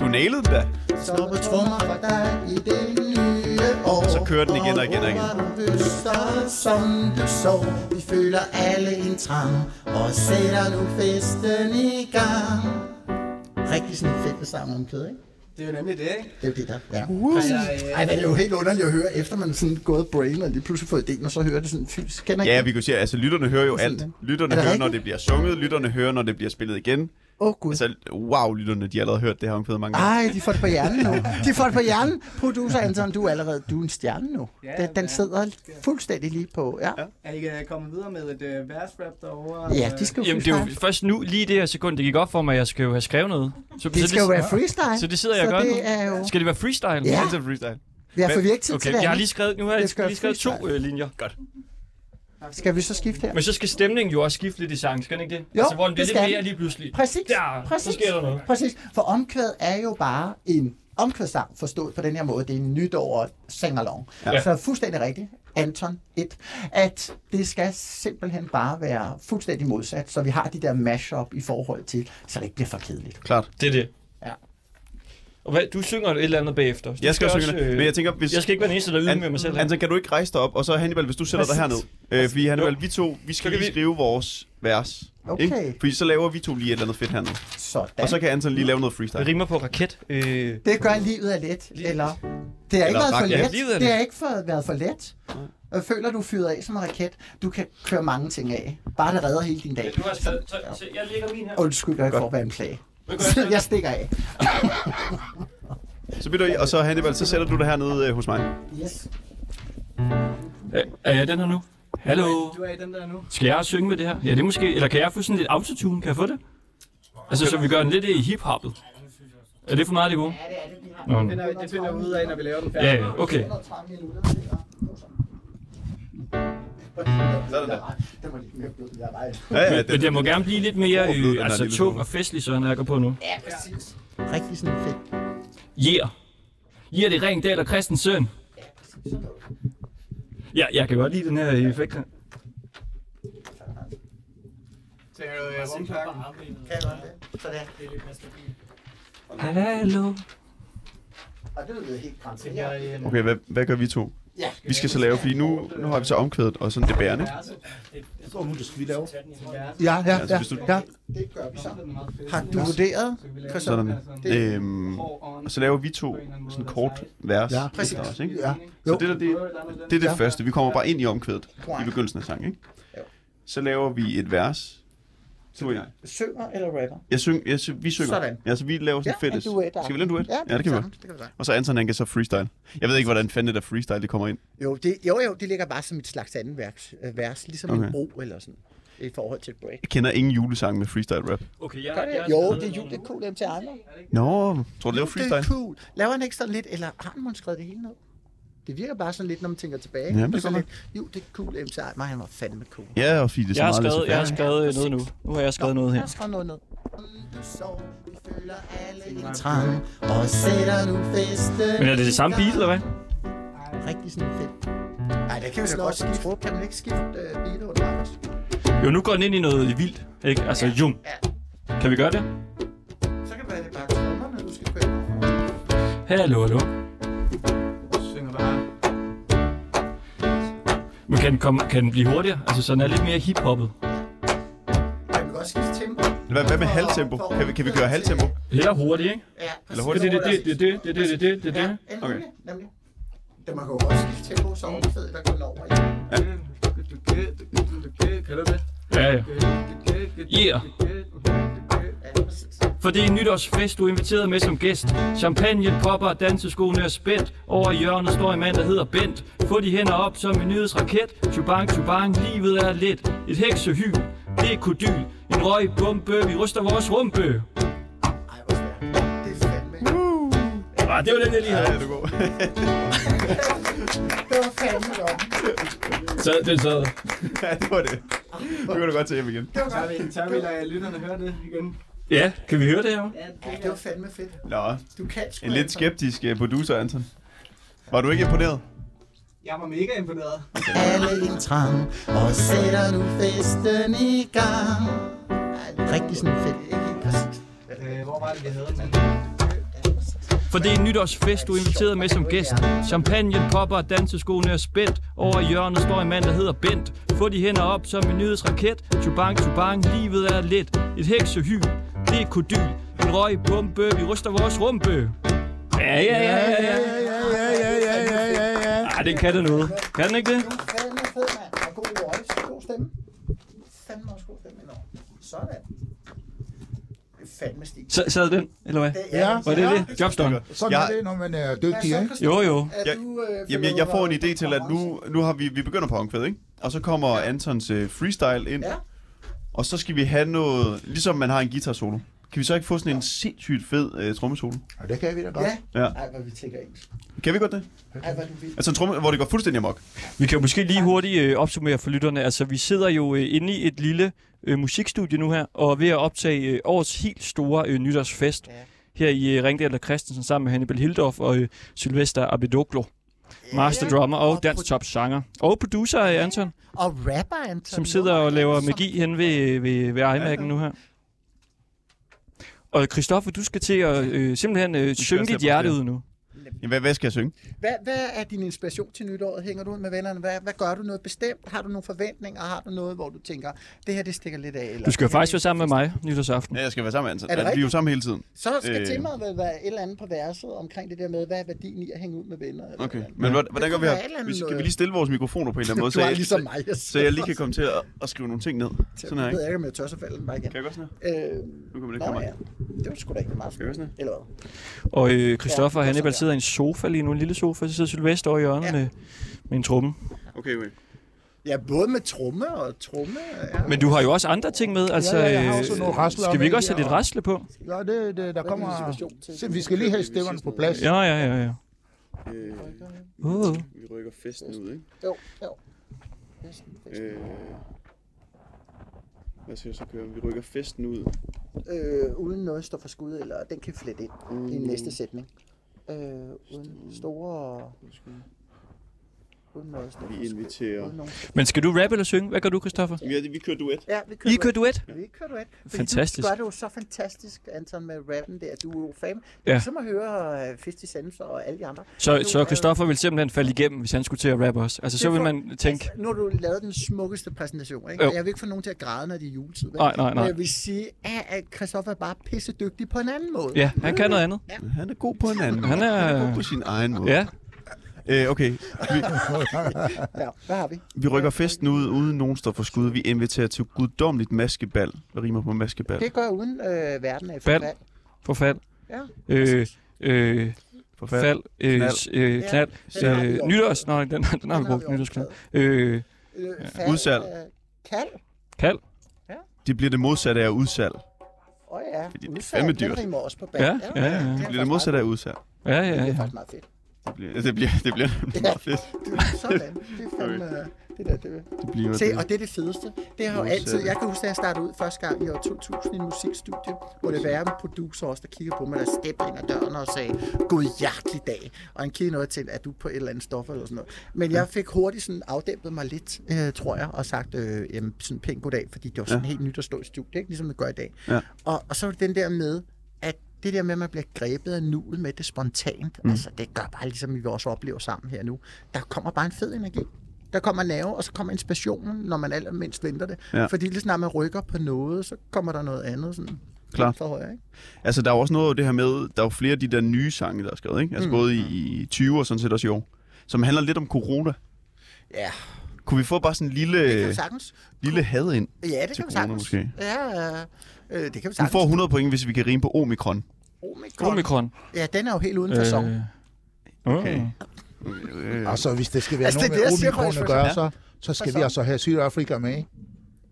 Du nailede den da. Slår på trommer for dig i det nye år. Så kører den igen og igen og igen. håber du høster, som du så. Vi føler alle en trang, og sætter nu festen i gang. Rigtig sådan en fællesang om kød, ikke? Det er jo nemlig det, ikke? Det er jo det der. Ja. Altså, Ej, men det er jo helt underligt at høre, efter man sådan gået brain, og lige pludselig får idéen, og så hører det sådan fysisk. Kender Ja, vi kan sige, altså lytterne hører jo alt. Lytterne Er hører, når det bliver sunget. Lytterne hører, når det bliver spillet igen. Åh, oh, gud. Altså, wow, lytterne, de har allerede hørt det her omkvæd mange gange. Ej, de får det på hjernen nu. De får det på hjernen. Producer Anton, du er allerede du er en stjerne nu. Ja, Den, den ja. sidder fuldstændig lige på. Ja, Er I uh, kommet videre med et uh, versrap derovre? ja de skal jo Jamen, det er jo først nu, lige det her sekund, det gik op for mig, at jeg skal jo have skrevet noget. Så, Det så skal jo være freestyle. Så det sidder jeg så gør nu. det jo... Skal det være freestyle? Ja. Altid freestyle. Ja, for vi har ikke tid Okay, til det jeg har lige skrevet, nu har Det jeg skal lige skrevet to øh, linjer. Godt. Skal vi så skifte her? Men så skal stemningen jo også skifte lidt i sang, skal den ikke det? Jo, altså, hvor den bliver det lidt mere lige pludselig. Præcis. Der, præcis. så sker der noget. Præcis. For omkvæd er jo bare en omkvædssang forstået på den her måde. Det er en nytår sing-along. Ja. Ja. Så fuldstændig rigtigt, Anton 1, at det skal simpelthen bare være fuldstændig modsat, så vi har de der mash-up i forhold til, så det ikke bliver for kedeligt. Klart. Det er det. Ja. Og hvad, du synger et eller andet bagefter. Du Jeg skal også synge øh, Men jeg tænker, hvis... Jeg skal ikke være den eneste, der yder med mig selv. Anton, kan du ikke rejse dig op? Og så Hannibal, hvis du sætter dig Præcis. herned. Øh, fordi Hannibal, vi to, vi skal lige vi- skrive vores vers. Okay. Ikke? Fordi så laver vi to lige et eller andet fedt hernede. Sådan. Og så kan Anton lige lave noget freestyle. Det rimer på raket. Øh, Det gør livet er let, eller... Det har ikke Eller været for raket. Ja, let. er Det har ikke for, været for let. Jeg føler, du fyret af som en raket. Du kan køre mange ting af. Bare det redder hele din dag. du har skrevet, så, så jeg lægger min her. Undskyld, jeg får være en plage. [LAUGHS] Jeg stikker af. Så bliver du, og så Hannibal, så sætter du dig hernede øh, hos mig. Yes. Er, er jeg den her nu? Hallo? Du er i den der nu. Skal jeg synge med det her? Ja, det er måske... Eller kan jeg få sådan lidt autotune? Kan jeg få det? Altså, så vi gør den lidt i hiphoppet. Er det for meget, det gode? Nå, Det finder, det finder vi ud af, når vi laver den færdig. Ja, ja, okay. Sådan der. Den var lidt mere blød, jeg er Ja, ja, Men det må gerne blive lidt mere øh, altså, tung og festlig, så når jeg går på nu. Ja, præcis. Rigtig sådan fedt. Yeah. Yeah, det er Ringdal og Christensen. Ja, jeg kan godt lide den her effekt her. Tænker du, øh? Kan jeg godt det? Sådan. Det er lidt mere stabilt. Hallo. Og det lyder helt grænsen. Jeg, øh, Okay, hvad, hvad gør vi to? Ja. Vi skal så lave, fordi nu, nu har vi så omkvædet og sådan det bærende. Så nu det skal vi lave. vers. Ja, ja, Altså, ja. du- ja. Det gør vi så. Har du vurderet? Sådan. Det- Øhm, og så laver vi to sådan kort vers. Ja. Præcis. os, ikke? Ja. Så det, der, det, det er det Ja. første. Vi kommer bare ind i omkvædet i begyndelsen af sangen, ikke? Så laver vi et vers. Du og jeg. Synger eller rapper? Jeg syng, jeg syng, vi synger. Sådan. Ja, så vi laver sådan Ja, fælles. en duet, der. Skal vi lave en duet? Ja, ja det kan vi. Det kan vi godt. Og så Anton, han kan så freestyle. Jeg ved ikke, hvordan fanden det der freestyle, det kommer ind. Jo, det, jo, jo, det ligger bare som et slags anden vers, øh, vers ligesom okay. En bro eller sådan, i forhold til et break. Jeg kender ingen julesang med freestyle rap. Okay, jeg, Gør det? jeg, Jo, det er jul, det er cool MC Ejmer. Nå, tror du, det laver Det er freestyle? cool. Laver han ikke sådan lidt, eller har han måske skrevet det hele ned? Det virker bare sådan lidt, når man tænker tilbage. Ja, det er sådan lidt, jo, det er cool MC Ejmer, han var fandme cool. Ja, og fordi det er så jeg har meget skrevet, jeg har skrevet øh, noget nu. Nu har jeg skrevet noget Jeg her. har skrevet noget ned. Om du sov, vi føler alle en trang, og sætter nu festen Men er det det samme beat, eller hvad? Rigtig sådan fedt. Nej, det kan vi da godt skifte. Kan man ikke skifte uh, beat undervejs? Jo, nu går den ind i noget vildt, ikke? Altså, jum. Ja. Kan vi gøre det? Så kan det være, det bare trommerne, du skal køre. Hallo, hallo. Men kan den, komme, kan den blive hurtigere? Altså, så den er lidt mere hiphoppet. Kan vi godt skifte tempo? Hvad, hvad med halvtempo? Kan vi, kan vi gøre halvtempo? Eller hurtigt, ikke? Ja, Eller Det hurtigt? er det, det, det, det, det, det, det, det, det, det. Ja, Okay. nemlig. Det man kan jo godt skifte tempo, så omkvædet, der går over i. Kan du det? Ja, ja. Yeah. Ja. For det er en nytårsfest, du er inviteret med som gæst. Champagne popper, danseskoene er spændt. Over i hjørnet står en mand, der hedder Bent. Få de hænder op som en nyhedsraket. Chubang, chubang, livet er let. Et heksehyl, det er kodyl. En røgbombe, vi ryster vores rumpe. Er. Ah, det var den, jeg lige Ja, havde. det er god. Det var fandme godt. Så den sad. ja, det var det. Nu kan du godt tage hjem igen. Det var godt. vi, tør vi lade lytterne høre det igen? Ja, kan vi høre det her? Ja, det var fandme fedt. Nå, Du kan sgu en lidt altså. skeptisk øh, producer, Anton. Var du ikke imponeret? Jeg var mega imponeret. Alle en trang, og sætter nu festen i gang. Ja, rigtig sådan fedt. Ikke helt præcis. Øh, hvor var det, vi havde den? For det er en nytårsfest, du er inviteret med som gæst. Champagne popper, danseskoene er spændt. Over i hjørnet står en mand, der hedder Bent. Få de hænder op som en nyhedsraket. Chubang, chubang, livet er let. Et heksehyl, det er kodyl. En røgbombe, vi ryster vores rumpe. Ja, ja, ja, ja, ja. ja, ja, ja, ja, ja, ja. Ej, den kan det noget. Kan den ikke det? Du er fandme fed, mand. Og god voice. God stemme. Fandme også god stemme indover. Sådan. Det er fandme stil. Så, sad den, eller hvad? Ja. Var det det? Jobs done. Sådan Jeg- er det, når man er dygtig, ikke? Jo, jo. Jeg- Jamen, jeg, jeg får en idé til, at nu, nu har vi, vi begynder på omkvæd, ikke? Og så kommer Antons øh, freestyle ind. Ja. Og så skal vi have noget, ligesom man har en guitar solo. Kan vi så ikke få sådan en sindssygt fed øh, trommesolo? Og det kan vi da godt. Ja. Ja. Ej, hvor vi tænker ens. Kan vi godt det? Ej, hvor du vild. Altså en tromme, hvor det går fuldstændig amok. Vi kan jo måske lige hurtigt øh, opsummere for lytterne. Altså, vi sidder jo øh, inde i et lille øh, musikstudie nu her, og er ved at optage øh, årets helt store øh, nytårsfest Ja. her i øh, Ringdal og Christensen sammen med Hannibal Hildorf og øh, Sylvester Abedoglo. Master drummer og dansk top sanger. Og producer Anton, Og rapper, Anton. som sidder og laver magi hen ved, ved, ved iMac'en nu her. Og Christoffer, du skal til at øh, simpelthen øh, synge dit hjerte ud nu. Jamen, hvad, hvad skal jeg synge? Hvad, hvad er din inspiration til nytåret? Hænger du ud med vennerne? Hvad, hvad gør du noget bestemt? Har du nogle forventninger? Har du noget, hvor du tænker, det her det stikker lidt af? Eller Du skal faktisk være sammen med mig nytårsaften. Ja, jeg skal være sammen med Anton. Er det Altså, vi er jo sammen hele tiden. Så skal Øh. temaet vel være et eller andet på værelset omkring det der med, hvad er værdien i at hænge ud med venner? Eller Okay. hvordan? Men hvordan, hvordan gør vi her? eller andet Vi skal noget. vi lige stille vores mikrofoner på en eller anden måde, [LAUGHS] Du så er jeg, ligesom så, mig. Jeg så jeg lige kan komme til at, at skrive nogle ting ned. Sådan her, Jeg ikke? ved ikke, om jeg tør så falde den bare igen. Kan jeg godt sådan her? Øh, Nu kommer det Nå kamera. ja, det var sgu da ikke meget sådan smukt. Eller hvad? Og øh, Christoffer Ja, og Hannibal sådan der. Sidder i en sofa lige nu, en lille sofa, så sidder Sylvester over i hjørnet Ja. med, med en tromme. Okay, okay. Ja, både med tromme og tromme. Ja. Men du har jo også andre ting med, altså... Ja, ja, jeg har øh, også rasler skal vi ikke også have og- rasle på? Ja, det, det, der er kommer... Se, vi skal lige have stemmerne på plads. Ja, ja, ja, ja. Øh, Uh. vi rykker festen ud, ikke? Jo, jo. Festen, festen. Øh, hvad skal jeg så køre? Vi rykker festen ud. Øh, uden noget står for skud, eller den kan flette ind i næste sætning. Øh, uden store... Vi inviterer- Men skal du rappe eller synge? Hvad gør du, Christoffer? Vi, vi kører duet. Ja, vi kører I kører duet? Vi kører duet. Fordi Fantastisk. Du gør det jo så fantastisk, Anton, med rappen der. Du er jo fan. Det Ja. er som at høre uh, 50 Cent og alle de andre. Så, så er- Christoffer vil simpelthen falde igennem, hvis han skulle til at rappe os. Altså, så vil man tænke... Altså, nu har du lavet den smukkeste præsentation, ikke? Jeg vil ikke få nogen til at græde, når det er juletid. vel? Nej, nej, Men nej. jeg vil sige, at at Christoffer er bare pisse dygtig på en anden måde. Ja, han kan noget andet. Han er god på en anden. Han er- god på sin egen måde. Ja, Øh, okay, vi, [LAUGHS] Ja, hvad har vi? vi rykker festen ud, uden nogen står for skud. Vi inviterer til guddommeligt maskebal. Hvad rimer på maskebal? Det gør uden øh, verden af Bal. forfald. forfald. Ja. Øh, øh, Forfald. fald. Øh, Knald. øh, knald. den har vi Øh, nytårs. Nej, den, den har vi Den har brugt. Nytårsknald. Øh, Øh, Udsalg. Øh, kald. kald. Det bliver det modsatte af udsalg. Åh oh, ja. Fordi det er Udsalg, fandme den dyrt. rimer også på bal. Ja, ja, ja. er Det bliver det modsatte af udsalg. Ja, ja, Det er ja. faktisk meget fedt. Det bliver, det bliver, det bliver nemlig [LAUGHS] meget fedt. Det er sådan. Det er fandme... Det der, det, Det bliver Se, det. og det er det fedeste. Det har jo altid... Jeg kan huske, da jeg startede ud første gang i år 2000 i en musikstudie, hvor det var en producer også, der kiggede på mig, der steppede ind ad døren og sagde, god hjertelig dag. Og han kiggede noget til, at du på et eller andet stof eller sådan noget. Men jeg fik hurtigt sådan afdæmpet mig lidt, øh, tror jeg, og sagt, øh, jamen, sådan pænt goddag, fordi det var sådan Ja. helt nyt at stå i studiet, ikke? ligesom det gør i dag. Ja. Og, og så var det den der med, at det der med, at man bliver grebet af nuet med det spontant, mm. altså det gør bare ligesom vi også oplever sammen her nu. Der kommer bare en fed energi. Der kommer nerve, og så kommer inspirationen, når man allermindst venter det. Ja. Fordi lige snart man rykker på noget, så kommer der noget andet sådan Klart. for højre, ikke? Altså, der er også noget af det her med, der er jo flere af de der nye sange, der er skrevet, ikke? Altså Mm. både i, i 20 og sådan set også i år, som handler lidt om corona. Ja, Kunne vi få bare sådan en lille, lille had ind? Ja, det kan vi sagtens. måske. Ja, øh, det kan vi Du sagtens. får 100 point, hvis vi kan rime på omikron. Omikron. Omikron. Ja, den er jo helt uden fasong. Øh, Okay. okay. Øh. Altså, hvis det skal være Altså, noget det, med omikron at gøre, så, så skal vi altså have Sydafrika med, ikke?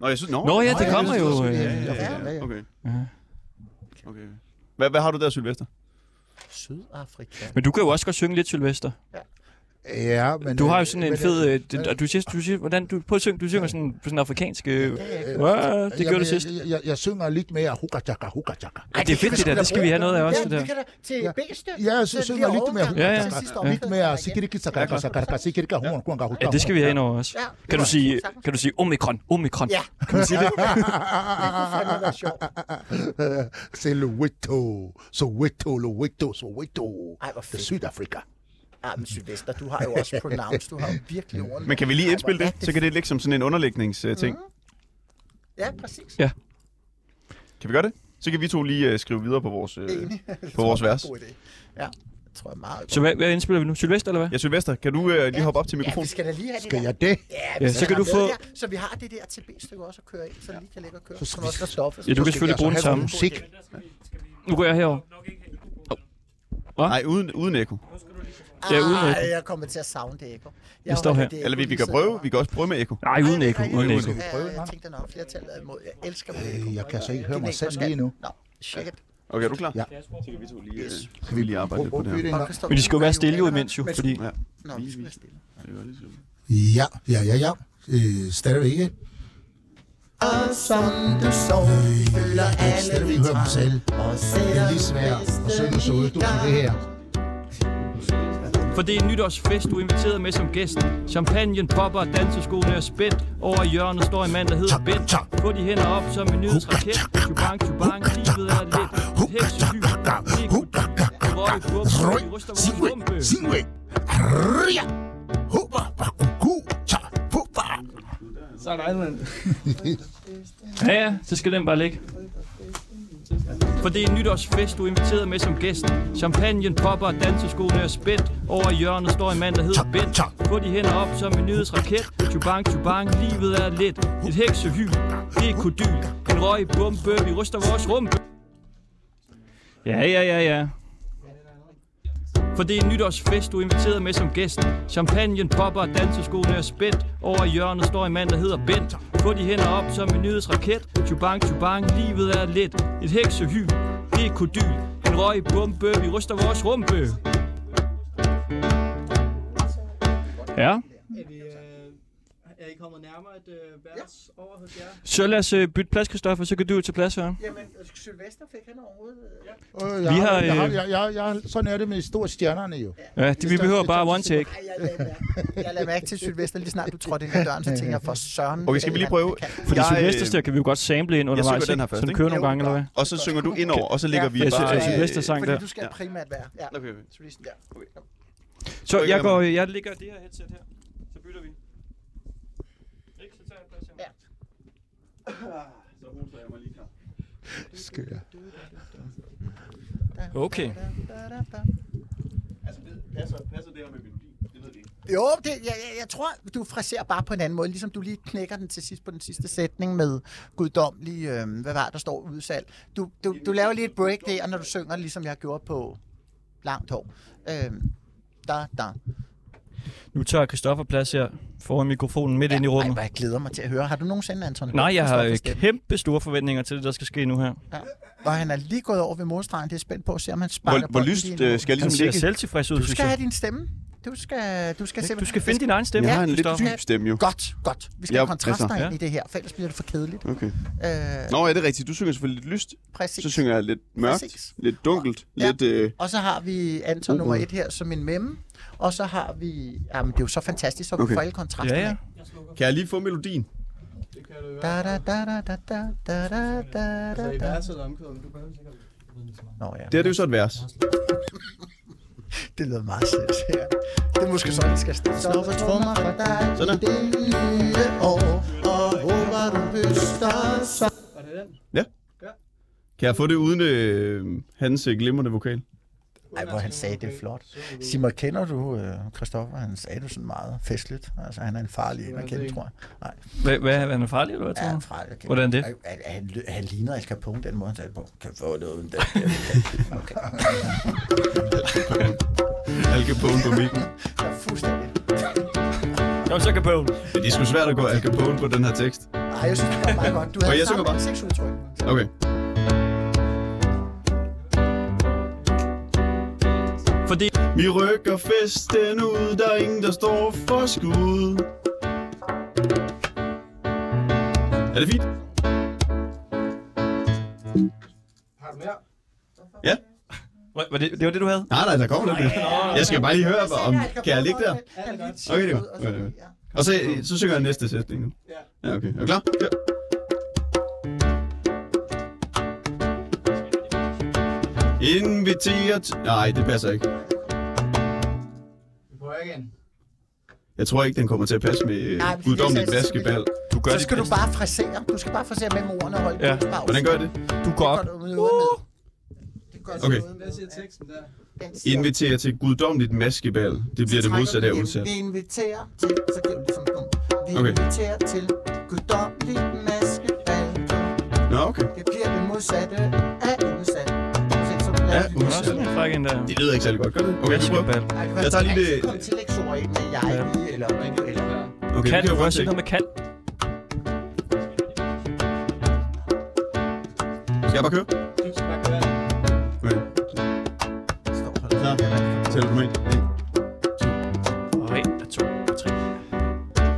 Nå, jeg synes, nå. Nå ja, det kommer jo. øh, ja, ja, ja, ja. Okay. Ja. okay. Hvad, hvad har du der, Sylvester? Sydafrika. Men du kan jo også godt synge lidt, Sylvester. Ja, men... Du har jo øh, sådan en men, fed... øh, Øh, og du siger, du siger, hvordan du, at synge, du synger sådan på sådan afrikansk... Øh, Det er ja, gjorde du sidst. Jeg, jeg, jeg synger lidt mere hukajaka, hukajaka. Ej, det er fedt det der, det skal vi have noget af også, Ja, det der. vi kan da til Ja. B-stykke. Ja, jeg synger lidt mere Ja, ja. Ja. Lidt mere sikiriki sakaraka sakaraka sikirika huan kuanga Ja, det skal vi have ind over også. Ja, Kan du sige, kan du sige omikron, omikron? Ja. Kan man sige det? [LAUGHS] Det kunne fandme være sjovt. Soweto, Soweto, Soweto, Soweto. Ej, hvor Det er fedt. Sydafrika. Ja, men Sylvester, du har jo også pronouns. Du har jo virkelig ord. Men kan vi lige indspille det? Så kan det ligge som sådan en underlægningsting. Ja, præcis. Ja. Kan vi gøre det? Så kan vi to lige uh, skrive videre på vores, uh, [LAUGHS] på vores vers. God idé. Ja. tror jeg meget Så hvad, hvad indspiller vi nu? Sylvester, eller hvad? Ja, Sylvester, kan du øh, lige hoppe op til Ja, mikrofonen? vi skal da lige have det Skal der. jeg det? Ja, vi Ja, skal så kan du få- Der, så vi har det der TB-stykke også at køre ind, så det lige kan ligge og køre. Så skal også stoppe. Ja, du kan skal selvfølgelig jeg bruge den altså samme. Musik. Nu går jeg herover. Nej, uden, uden ekko. Ja, uden Ej, jeg kommer til at savne det ekko. Jeg står her. Eller vi, vi kan prøve, vi kan også prøve med ekko. Nej, uden ekko. Uden ekko. Jeg tænkte nok, flertallet er imod. Jeg elsker med ekko. Øh, jeg kan så ikke høre mig selv lige nu. Nå, shit. Okay, er du klar? Ja. Så kan vi to lige, øh, så vi lige arbejde lidt på det her. Og Men de skal jo være er stille jo imens jo, fordi... Ja. Nå, vi skal være stille. Ja, ja, ja, ja. Øh, stadigvæk ikke. Og som du så føler alle selv. og Det er lige svært at synge så ud. Du kan det her. For det er en nytårsfest, du er inviteret med som gæst. Champagnen popper, danseskoene er spændt. Over hjørnet står en mand, der hedder Bent. Få de hænder op som en nyhedsraket. Chubang, chubang, livet er lidt. Et er hoppa. Sådan, mand. Ja, ja, så skal den bare ligge. For det er en nytårsfest, du er inviteret med som gæst. Champagnen popper, danseskoene er spændt. Over hjørnet står en mand, der hedder Bent. Få de hænder op som en nyhedsraket. Chubang, chubang, livet er lidt. Et heksehyl, det er kodyl. En røgbombe, vi ryster vores rumpe. Ja, ja, ja, ja. For det er en nytårsfest, du er inviteret med som gæst. Champagnen popper, danseskoene er spændt. Over i hjørnet står en mand, der hedder Bent. Få de hænder op som en nyhedsraket. Chubang, chubang, livet er lidt. Et heksehyl, det er kodyl. En røgbombe, vi ryster vores rumpe. Ja, Er, vi, øh, er I kommet nærmere et øh, vers over hos jer? så lad os øh, bytte plads, Kristoffer, så kan du til plads her. Jamen, Sylvester fik han overhovedet... Øh, jeg, Vi har, har, jeg, har, øh, jeg, jeg, jeg, sådan er det med store stjernerne jo. Ja, det, vi behøver bare one take. Ej, jeg lader mærke- jeg lader mærke til Sylvester, lige snart du trådte ind ad døren, så tænker jeg, for søren... Okay, skal vi lige prøve? Fordi Sylvester øh, der kan vi jo godt sample ind undervejs, synger den her først, så den kører nogle gange, eller hvad? Og så synger du ind over, og så ligger vi Jeg bare... øh, Sylvester sang Fordi der. du skal primært være. Ja. Okay. Så lige sådan der. Så Okay, jeg går, jeg ligger det her headset her. Så bytter vi. Ikke, så tager jeg plads her. Ja. Skal jeg. Okay. Altså, passer, passer det her med melodien? Det ved vi ikke. Jo, det, jeg, jeg, jeg tror, du fraserer bare på en anden måde. Ligesom du lige knækker den til sidst på den sidste sætning med guddommelig, øh, hvad var det, der står udsalg. Du, du, du laver lige et break der, når du synger, ligesom jeg gjorde på langt hår. Øh, da, da. Nu tager Christoffer plads her foran mikrofonen midt ind i Ej, rummet. hvor jeg glæder mig til at høre. Har du nogensinde, Anton? Nej, jeg har kæmpe store forventninger til det, der skal ske nu her. Ja. Og han er lige gået over ved modstregen. Det er spændt på at se, om han Hvor, sparker hvor lyst øh, skal jeg Han ligesom ser ligge? selvtilfreds ud, Du skal have din stemme. Du skal, du skal, Du skal finde din egen stemme. Jeg har en lidt dyb stemme jo. Godt, godt. Vi skal Ja, have kontraster altså. ind i det her, for ellers bliver det for kedeligt. Okay. Øh, Nå, er det rigtigt? Du synger selvfølgelig lidt lyst. præcis. Så synger jeg lidt mørkt, Præcis. lidt dunkelt, Ja. lidt... Øh, Og så har vi Anton nummer et her som en memme. Og så har vi... Jamen, det er jo så fantastisk, så vi Okay. får alle kontrasterne. Ja, ja. kan jeg lige få melodien? Det kan du Da, da, da, da, da, da, da, da, da, Altså da, i da. verset omkvædet, du behøver sikkert... Nå ja, Det her det er jo så et vers. [LAUGHS] det lyder meget sødt. Ja. Det er måske sådan, det skal stå. Så for trummer for dig Sådan. i det nye år, og håber du høster så. Var det den? Kan jeg få det uden øh, hans øh, glimrende vokal? Ej, hvor han sagde det flot. Simon, kender du øh, Christoffer? Han sagde det sådan meget festligt. Altså, han er en farlig en at kende, tror jeg. Hvad, hvad er han farlig, eller hvad Ja, tror en du? farlig. at kende. Hvordan det? Han, han, han ligner Al Capone den måde, han sagde på. Kan få det uden den. Okay. Al Capone på mikken. Jeg er fuldstændig. Kom så, Capone. Det er sgu svært at gå Al Capone på den her tekst. Nej, jeg synes, det var meget godt. Du Og havde jeg synger samme bare. ansigtsudtryk. Okay. Fordi Vi rykker festen ud, der er ingen, der står for skud. Er det fint? Har du mere? Ja. Var, det, det var det, du havde? Nej, nej, der kommer lidt. Jeg skal bare lige høre, om kan jeg ligge der? Okay, det er godt. og så- Okay. Og så, så synger jeg næste sætning nu. Ja. Ja, okay. Er du klar? Ja. Inviterer til... Nej, det passer ikke. Vi prøver igen. Jeg tror ikke, den kommer til at passe med øh, Nej, det guddommeligt så- basketball. Du gør Så det skal du bedst. bare frasere. Du skal bare frasere mellem ordene og holde Ja. kunstpause. Hvordan gør det? Du går op. Det gør du med ned. Det Okay. Hvad siger teksten der? Inviterer til guddommeligt maskebal. Det bliver det modsatte af udsat. Vi inviterer til, så giver du det som punkt. Vi Okay. inviterer til guddommeligt maskebal. Nå, okay. Det bliver det modsatte. Ja, en der. Det lyder ikke særlig godt, gør det? Okay, vi prøver. Jeg tager lige det- Kom tillægsord ind med jeg, vi eller. Okay, Kan du kan også noget med kan? Skal jeg bare køre? Okay. Klar. Tæller du med? En. Og en, og to, og tre.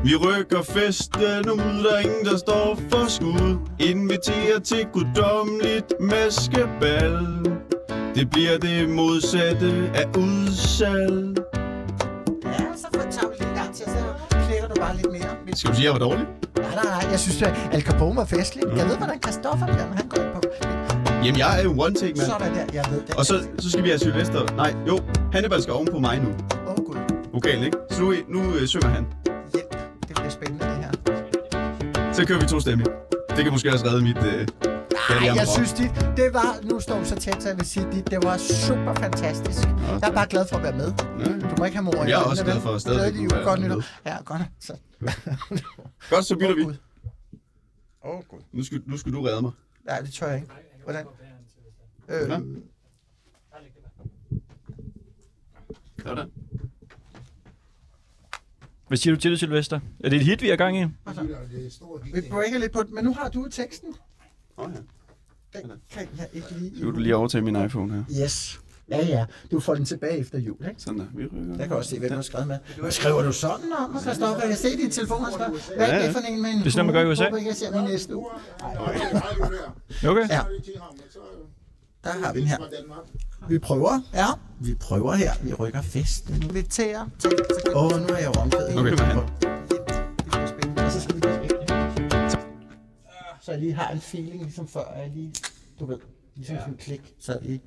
Vi rykker festen ud, der er ingen, der står for skud. Inviterer til guddommeligt maskebal. Det bliver det modsatte af udsalg. Ja, så får tager vi lige en gang til, så klikker du bare lidt mere. Skal du sige, at jeg var dårlig? Nej, nej, nej, jeg synes, at Al Capone var festlig. Jeg ved, hvordan Christoffer bliver, når han går på. Jamen, jeg er jo one take, mand. Sådan der, jeg ved det. Og så, så skal vi have Sylvester. Nej, jo. Hannibal skal oven på mig nu. Åh, oh, gud. Vokalen, ikke? Så nu, nu øh, synger han. Hjælp. Det bliver spændende, det her. Så kører vi to stemme. Det kan måske også redde mit... Øh, Nej, jeg synes, dit, det var, nu står vi så tæt, så jeg vil sige, dit, det var super fantastisk. Jeg er bare glad for at være med. Du må ikke have mor i Jeg er også glad for at stadigvæk Glædelig jul, godt nytår. [LAUGHS] Ja, godt. Så. [LAUGHS] Godt, så bytter vi. Åh. Åh, Gud. Nu skal, nu skal du redde mig. Nej, det tør jeg ikke. Hvordan? Øh, Ja. Sådan. Hvad siger du til det, Sylvester? Er det et hit, vi er i gang i? vi breaker lidt på det, men nu har du teksten. Åh, ja. Den kan jeg ikke lige... Nu vil du lige overtage min iPhone her. Yes. Ja, ja. Du får den tilbage efter jul, ikke? Sådan der. Vi rykker. Jeg kan også se, hvem du har skrevet med. Hvad skriver du sådan om, Christoffer? Jeg kan se din telefon, og. Hvad er det ja. for en med en Det er sådan, man gør i USA. Jeg ser min næste uge. Okay. Ja, der har vi den her. Vi prøver. Ja, vi prøver her. Vi rykker festen. Inviterer til... Åh, oh, nu er jeg omkvædet. Okay, Så jeg lige har en feeling, ligesom før jeg lige... Du ved, ligesom sådan en klik, så jeg lige...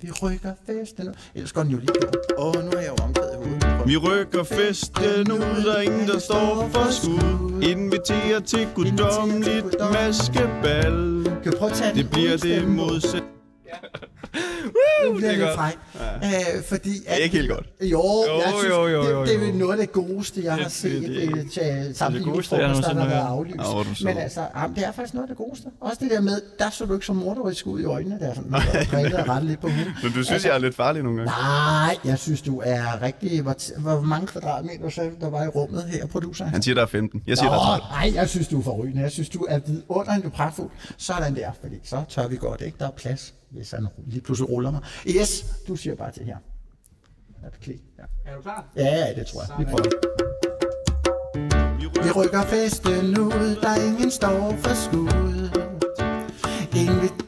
Vi rykker festen ud. Ellers går den jo lige på. Åh, oh, nu er jeg jo omkvædet i hovedet. Vi rykker festen ud, der er ingen, der står for skud. Inviterer til guddommeligt maskebal. Kan du prøve at tage Det bliver det stemme? Modsatte. [LAUGHS] Nu bliver det er fræk. Øh, fordi Det er ikke helt godt. Jo, jo, jeg synes, jo, jo, det, jo, det er jo. vel noget af det godeste, jeg har Det- set det- øh, til julefrokoster, der har været aflyst. Er du sød. Men altså, jamen, det er faktisk noget af det godeste. Også det der med, der så du ikke så morderisk ud i øjnene, der er sådan brillet og [LAUGHS] ret lidt på hovedet. Men du synes, jeg er lidt farlig nogle gange? Nej, jeg synes, du er rigtig... Hvor, mange kvadratmeter du, der var i rummet her, producer? Han siger, der er 15. Jeg siger, der er 12. Åh, nej, jeg synes, du er forrygende. Jeg synes, du er vidunderlig, du er pragtfuld. Sådan der, fordi så tør vi godt, ikke? Der er plads, hvis han lige pludselig ruller mig. Yes, du siger bare til her. Er det klik? Ja. Er du klar? Ja, ja, det tror jeg. Vi prøver. Vi rykker festen ud, der ingen står for skud. Invi-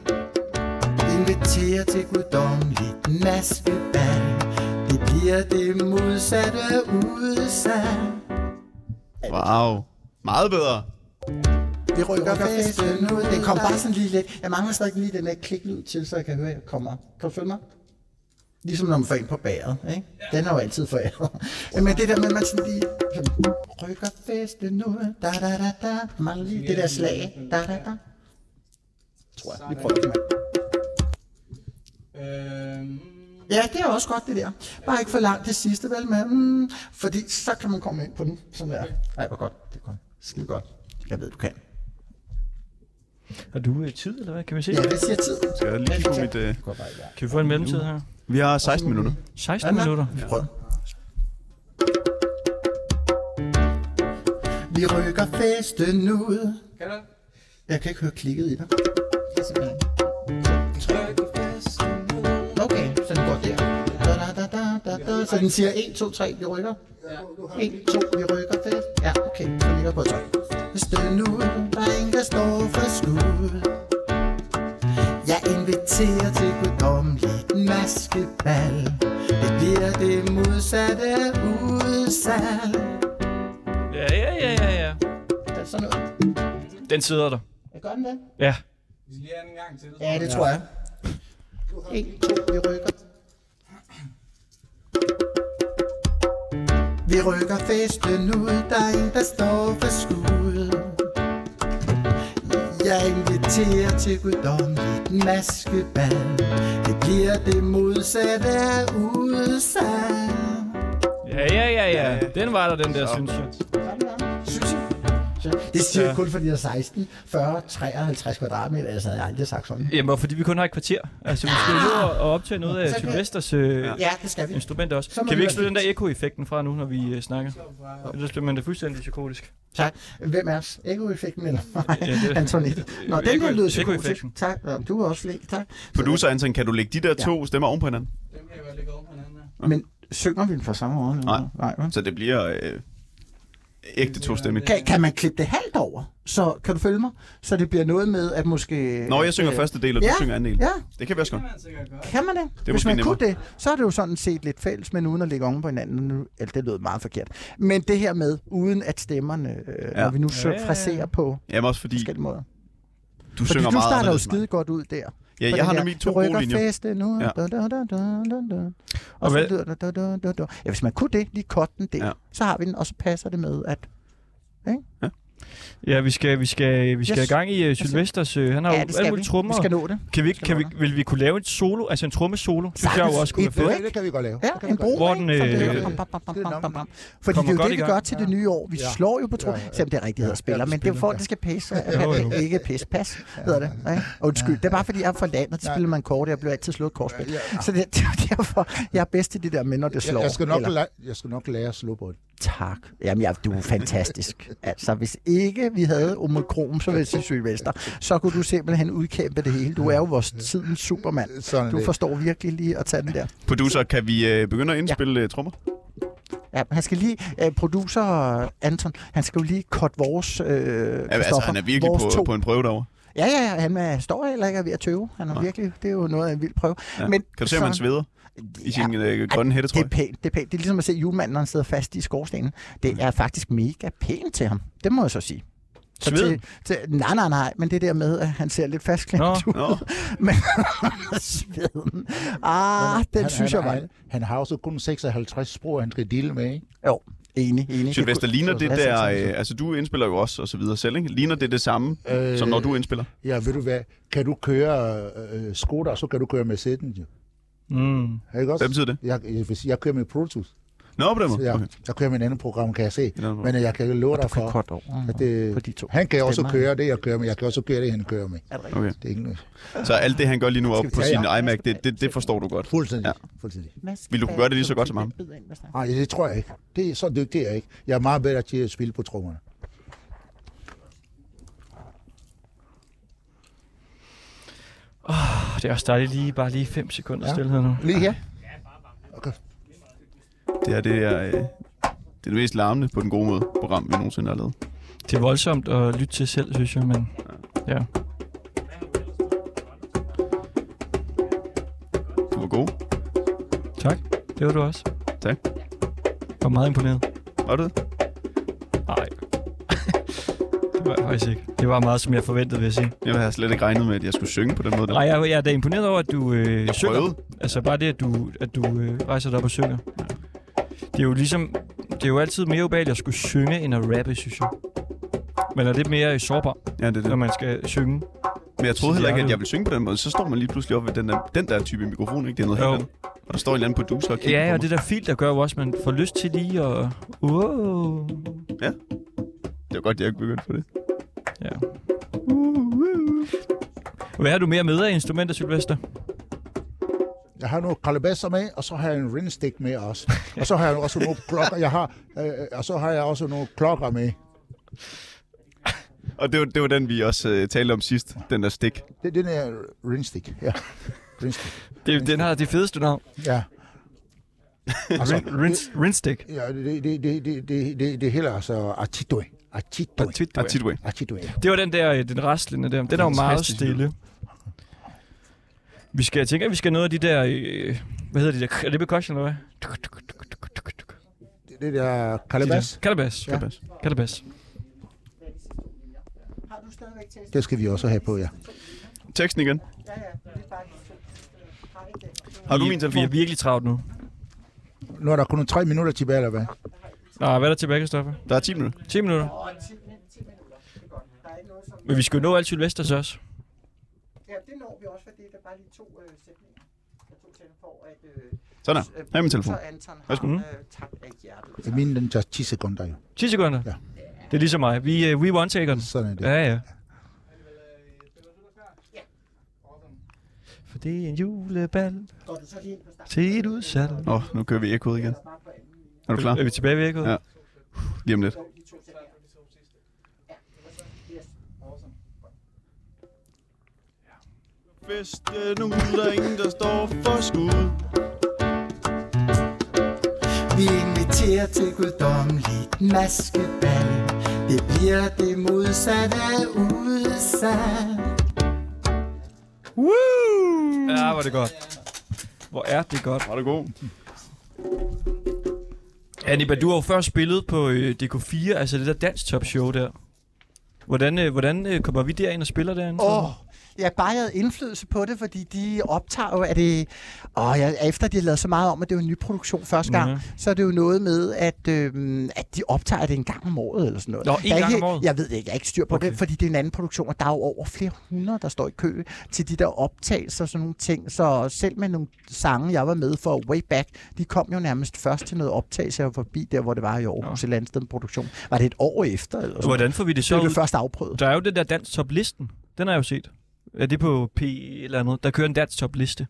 inviterer til guddommeligt maskebal. Det bliver det modsatte udsalg. Wow. Meget bedre. Vi rykker festen ud. Det kom bare sådan lige lidt. Jeg mangler stadig lige den der kliklyd til, så jeg kan høre, at jeg kommer. Kan du følge mig? Ligesom når man får en på bæret, ikke? Den er jo altid foræret. Men det der med, at man sådan lige rykker festen ud, da da da da. Mangler lige det der slag, da da da. Tror jeg. Vi prøver det, mand. Øhm, Ja, det er også godt, det der. Bare ikke for langt det sidste, vel? Men, mm, fordi så kan man komme ind på den. Sådan der. Ej, hvor godt. Det er godt. Skide godt. Jeg ved, du kan. Har du øh, tid, eller hvad? Kan vi se? Ja, hvad siger tid? Skal jeg lige få mit... Øh... Kan vi få en mellemtid her? Vi har 16 minutter. 16 minutter. Vi prøver. Vi rykker festen ud. kan du? Jeg kan ikke høre klikket i dig. Det er da. Så den siger 1, 2, 3, vi rykker. 1, 2, vi rykker fest. Ja, okay, så ligger på 12. Festen ud, der er ingen, der står for skud. Jeg inviterer til guddommeligt maskebal. Det bliver det modsatte udsalg. Ja, ja, ja, ja, ja. Er det sådan noget? Den sidder der. Jeg gør den det? Ja. Vi skal lige have den en gang til. Ja, det tror jeg. 1, 2, vi rykker. Vi rykker festen ud, der er en, der står for skud. Jeg inviterer til guddommeligt maskebal. Det bliver det modsatte af udsalg. Ja, ja, ja, ja. Den var der, den der, synes jeg. Synes I? Det siger jeg kun, fordi jeg er 16, 40, 53 kvadratmeter. Altså, jeg har aldrig sagt sådan. Jamen, og fordi vi kun har et kvarter. Altså, vi skal jo nå at optage noget af Sylvesters øh, Ja, det skal vi. instrument også. Kan vi ikke slå den der eko-effekten fra nu, når vi øh, snakker? Ellers bliver man da fuldstændig psykotisk. Tak. Hvem er os? Ego-effekten eller Ja, det- [LAUGHS] Antoinette? Nå, den der lyder psykotisk. Eko-effekten. Tak. Ja, Du er også flink. Tak. Producer Anton, kan du lægge de der to stemmer oven på hinanden? Dem kan jeg godt lægge over på hinanden. her. Men synger vi den fra samme år? Nej. Nej vel? Så det bliver øh, ægte to stemmer. kan, kan man klippe det halvt over? Så kan du følge mig? Så det bliver noget med, at måske... Når jeg synger øh, første del, og du ja, synger anden del. Ja, Det kan vi også Det godt. kan man det? er Hvis måske man nemmere. kunne det, så er det jo sådan set lidt fælles, men uden at ligge oven på hinanden. Nu, eller det lød meget forkert. Men det her med, uden at stemmerne, øh, Ja. når vi nu Ja, ja, ja, ja. fraserer på Jamen også fordi, forskellige måder. du Fordi synger du meget starter jo skide godt ud der. Ja, jeg har der, nemlig to gode linjer. feste nu. Ja. Da, da, da, da, da, da. Og, så lyder da, da, da, da. Ja, hvis man kunne det, lige kort den del, Ja. så har vi den, og så passer det med, at... Ja, vi skal, vi skal, vi skal Yes. i gang i uh, Sylvesters. Uh, han har ja, jo det skal alle vi. mulige trommer. Vi skal nå det. Kan vi, ikke- skal kan vi, vil vi kunne lave et solo, altså en trommesolo? Synes jeg jo også kunne være fedt. Det kan vi godt lave. Ja, Det kan vi en bro, Hvor den, det øh, det er bam. Fordi det er jo det, vi gør til det nye år. Vi Ja. slår jo på tro, Ja, ja. selvom det er rigtigt hedder Ja, spiller, ja, men det er at det skal passe. Ikke pisse, pas, hedder det. Undskyld, det er bare fordi, jeg er fra landet, så Ja. spiller man kort, jeg bliver altid slået kortspil. Ja. Så det, det er [LAUGHS] derfor, jeg er bedst i det der med, når det slår. Jeg, jeg, skal nok eller- lære, jeg skal nok lære at slå på det. Tak. Jamen, ja, du er fantastisk. Altså, hvis ikke vi havde omikron, så vil jeg Sylvester, så kunne du simpelthen udkæmpe det hele. Du er jo vores tidens supermand. Sådan er Du det. forstår virkelig lige at tage den der. Producer, kan vi øh, begynde at indspille ja. trommer? Ja, han skal lige, uh, producer Anton, han skal jo lige korte vores uh, Ja, altså, han er virkelig vores på, to. på en prøve derovre. Ja, ja, ja, han er, står heller ikke og er ved at tøve. Han er Nej. virkelig, det er jo noget af en vild prøve. Ja. Men kan du se, om han sveder i sin øh, grønne det hættetrøje? er pænt, det er pænt. Det er ligesom at se julemanden, når han sidder fast i skorstenen. Det er faktisk mega pænt til ham. Det må jeg så sige. Så? Til, til, nej, nej, nej, men det der med, at han ser lidt fastklemt ud. Nå, [LAUGHS] Men [LAUGHS] sveden. Ah, den han, synes han, jeg var... Han, han har også kun 56 sprog, han skal dele med, ikke? Jo, enig, enig. Sylvester, ligner det der... Øh, altså, du indspiller jo også, og så videre selv, ikke? Ligner det det samme, øh, som når du indspiller? Ja, ved du hvad? Kan du køre øh, Skoda, så kan du køre Mercedes, jo. Mm. Ikke også? Hvad betyder det? Jeg, jeg, vil sige, jeg kører med Pro Tools. Nå, på den Så måde. jeg, Okay. jeg kører med et andet program, kan jeg se. Men jeg kan love dig for, kort over at det, på de to. han kan også stemmer. køre det, jeg kører med. Jeg kan også køre det, han kører med. Okay. Det er ikke noget. Så alt det, han gør lige nu op på sin Ja. iMac, det, det, det forstår du godt. Fuldstændig. Ja. Fuldstændig. Vil du kunne gøre det lige så godt som ham? Nej, det tror jeg ikke. Det er så dygtig er jeg ikke. Jeg er meget bedre til at spille på trommerne. Oh, det er også dejligt lige, bare lige 5 sekunder Ja. stillhed nu. Lige her. Okay. Det her, det er, øh, det er det mest larmende på den gode måde program, vi nogensinde har lavet. Det er voldsomt at lytte til selv, synes jeg, men ja. Du var god. Tak. Det var du også. Tak. Jeg var meget imponeret. Var du det? Nej. Ikke. Det var meget, som jeg forventede, vil jeg sige. Jeg havde slet ikke regnet med, at jeg skulle synge på den måde. Der. Nej, jeg, jeg er da imponeret over, at du øh, jeg synger. prøvede. Altså bare det, at du, at du øh, rejser dig op og synger. Det er jo ligesom... Det er jo altid mere ubehageligt at skulle synge, end at rappe, synes jeg. Men er det mere sårbar, Ja, det er når det. man skal synge? Men jeg troede heller ikke, Ja, at jeg ville synge på den måde. Så står man lige pludselig op ved den der, den der type mikrofon, ikke? Det er noget Jo. helt andet. Og der står en eller anden producer og kigger Ja, på og det der fil, der gør jo også, at man får lyst til lige at... Wow. mig. Det var godt, jeg ikke begyndte på det. Ja. Hvad har du mere med af instrumenter, Sylvester? Jeg har nogle kalabasser med, og så har jeg en ringstick med også. Og så har jeg også nogle klokker. Jeg har, øh, og så har jeg også nogle klokker med. Og det var, det var den, vi også øh, talte om sidst. Den der stik. Det, den er ringstick. Ja. Ringstick. Det, den har det fedeste navn. Ja. Altså, Rins, Rinstick. ja, det, det, det, det, det, det, det hedder altså Artitoe. Artitoe. Atitway. Artitoe. Det var den der, øh, den raslende der. Den er jo meget stille. Vi skal, jeg tænker, at vi skal noget af de der... Øh, hvad hedder de der? Er det percussion, eller hvad? Det, det der kalabas, Kalabas. Ja. Kalabas. Har du stadigvæk test? det skal vi også have på, ja. Teksten igen. Ja, ja. Det er bare Har ikke det? Har du min telefon? Vi er virkelig travlt nu. Nu er der kun tre minutter tilbage, eller hvad? Nå, hvad er der tilbage, Kristoffer? Der er 10 minutter. 10 minutter. Åh, 10 10 minutter. Det er godt. Der er noget, som... Men vi skal jo nå alt Sylvesters også. Ja, det når vi også, fordi det er bare lige to øh, sætninger. Jeg tog til for, at... Øh, Sådan der. Her er min telefon. Så Anton har Værsgo. øh, tabt af hjertet. Min den tager 10 sekunder jo. 10 sekunder. Ja. Det er ligesom mig. Vi, uh, we one taker. Sådan er det. Ja, ja. Det er en julebal Går du så lige ind på start? til et udsalg. Åh, oh, nu kører vi ekkoet igen. Er du klar? Er vi tilbage ved ekkoet? Ja. Lige om lidt. Festen ud, der er ingen, der står for skud. Vi inviterer til guddommeligt maskebal Det bliver det modsatte af udsalg Ja, hvor er det godt. Hvor er det godt. Var du god? Anniba, du har jo før spillet på øh, DK4, altså det der Dansk Top Show der. Hvordan, øh, hvordan øh, kommer vi derind og spiller derinde? Åh, jeg har bare havde indflydelse på det, fordi de optager jo, at det... Åh, jeg, efter de har lavet så meget om, at det jo en ny produktion første gang, Ja. så er det jo noget med, at, øh, at de optager det en gang om året eller sådan noget. Nå, en Jeg gang ikke, om året? Jeg ved det ikke, jeg er ikke styr på okay. Det, fordi det er en anden produktion, og der er jo over flere hundrede, der står i kø til de der optagelser og sådan nogle ting. Så selv med nogle sange, jeg var med for way back, de kom jo nærmest først til noget optagelse, jeg var forbi der, hvor det var i Aarhus, et eller andet sted produktion. Var det et år efter? Eller sådan? Hvordan får vi det Så så er det ud? først afprøvet. Der er jo det der Dansk Top Listen. Den har jeg jo set. Er det på P eller andet? Der kører en Dansk topliste.